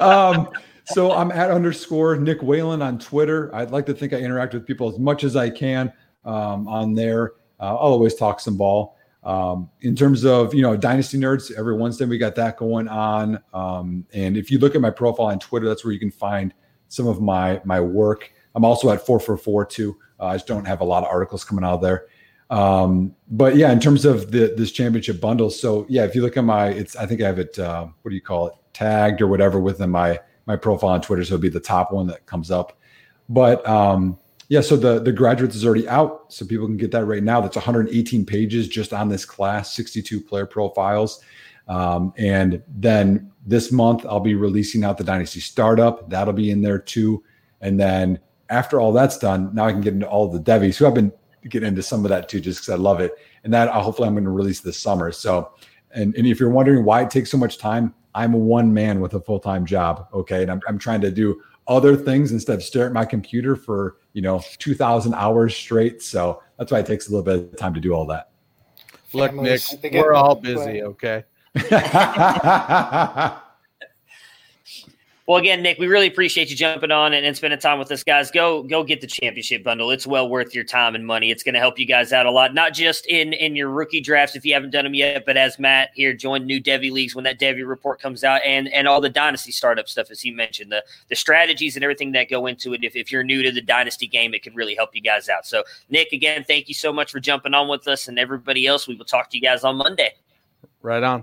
um, so I'm at underscore Nick Whalen on Twitter. I'd like to think I interact with people as much as I can um, on there. Uh, I'll always talk some ball. Um, in terms of you know Dynasty Nerds, every Wednesday we got that going on. Um, and if you look at my profile on Twitter, that's where you can find some of my my work. I'm also at four four four too. Uh, I just don't have a lot of articles coming out there. Um, but yeah, in terms of the this championship bundle, so yeah, if you look at my, it's I think I have it. Uh, what do you call it? Tagged or whatever within my my profile on Twitter, so it'll be the top one that comes up. But um, yeah, so the the graduates is already out, so people can get that right now. That's 118 pages just on this class, 62 player profiles. Um, and then this month, I'll be releasing out the Dynasty Startup. That'll be in there too. And then after all that's done, now I can get into all the Devies who I've been getting into some of that too, just because I love it. And that uh, hopefully I'm going to release this summer. So, and, and if you're wondering why it takes so much time, I'm one man with a full time job. Okay. And I'm, I'm trying to do other things instead of stare at my computer for, you know, 2000 hours straight. So that's why it takes a little bit of time to do all that. Look, Nick, we're all busy. Okay. Well, again, Nick, we really appreciate you jumping on and, and, spending time with us, guys. Go go get the championship bundle. It's well worth your time and money. It's going to help you guys out a lot, not just in in your rookie drafts if you haven't done them yet, but as Matt here joined new Devy leagues when that Devy report comes out, and and all the dynasty startup stuff as he mentioned, the the strategies and everything that go into it. If if you're new to the dynasty game, it could really help you guys out. So, Nick, again, thank you so much for jumping on with us, and everybody else. We will talk to you guys on Monday. Right on.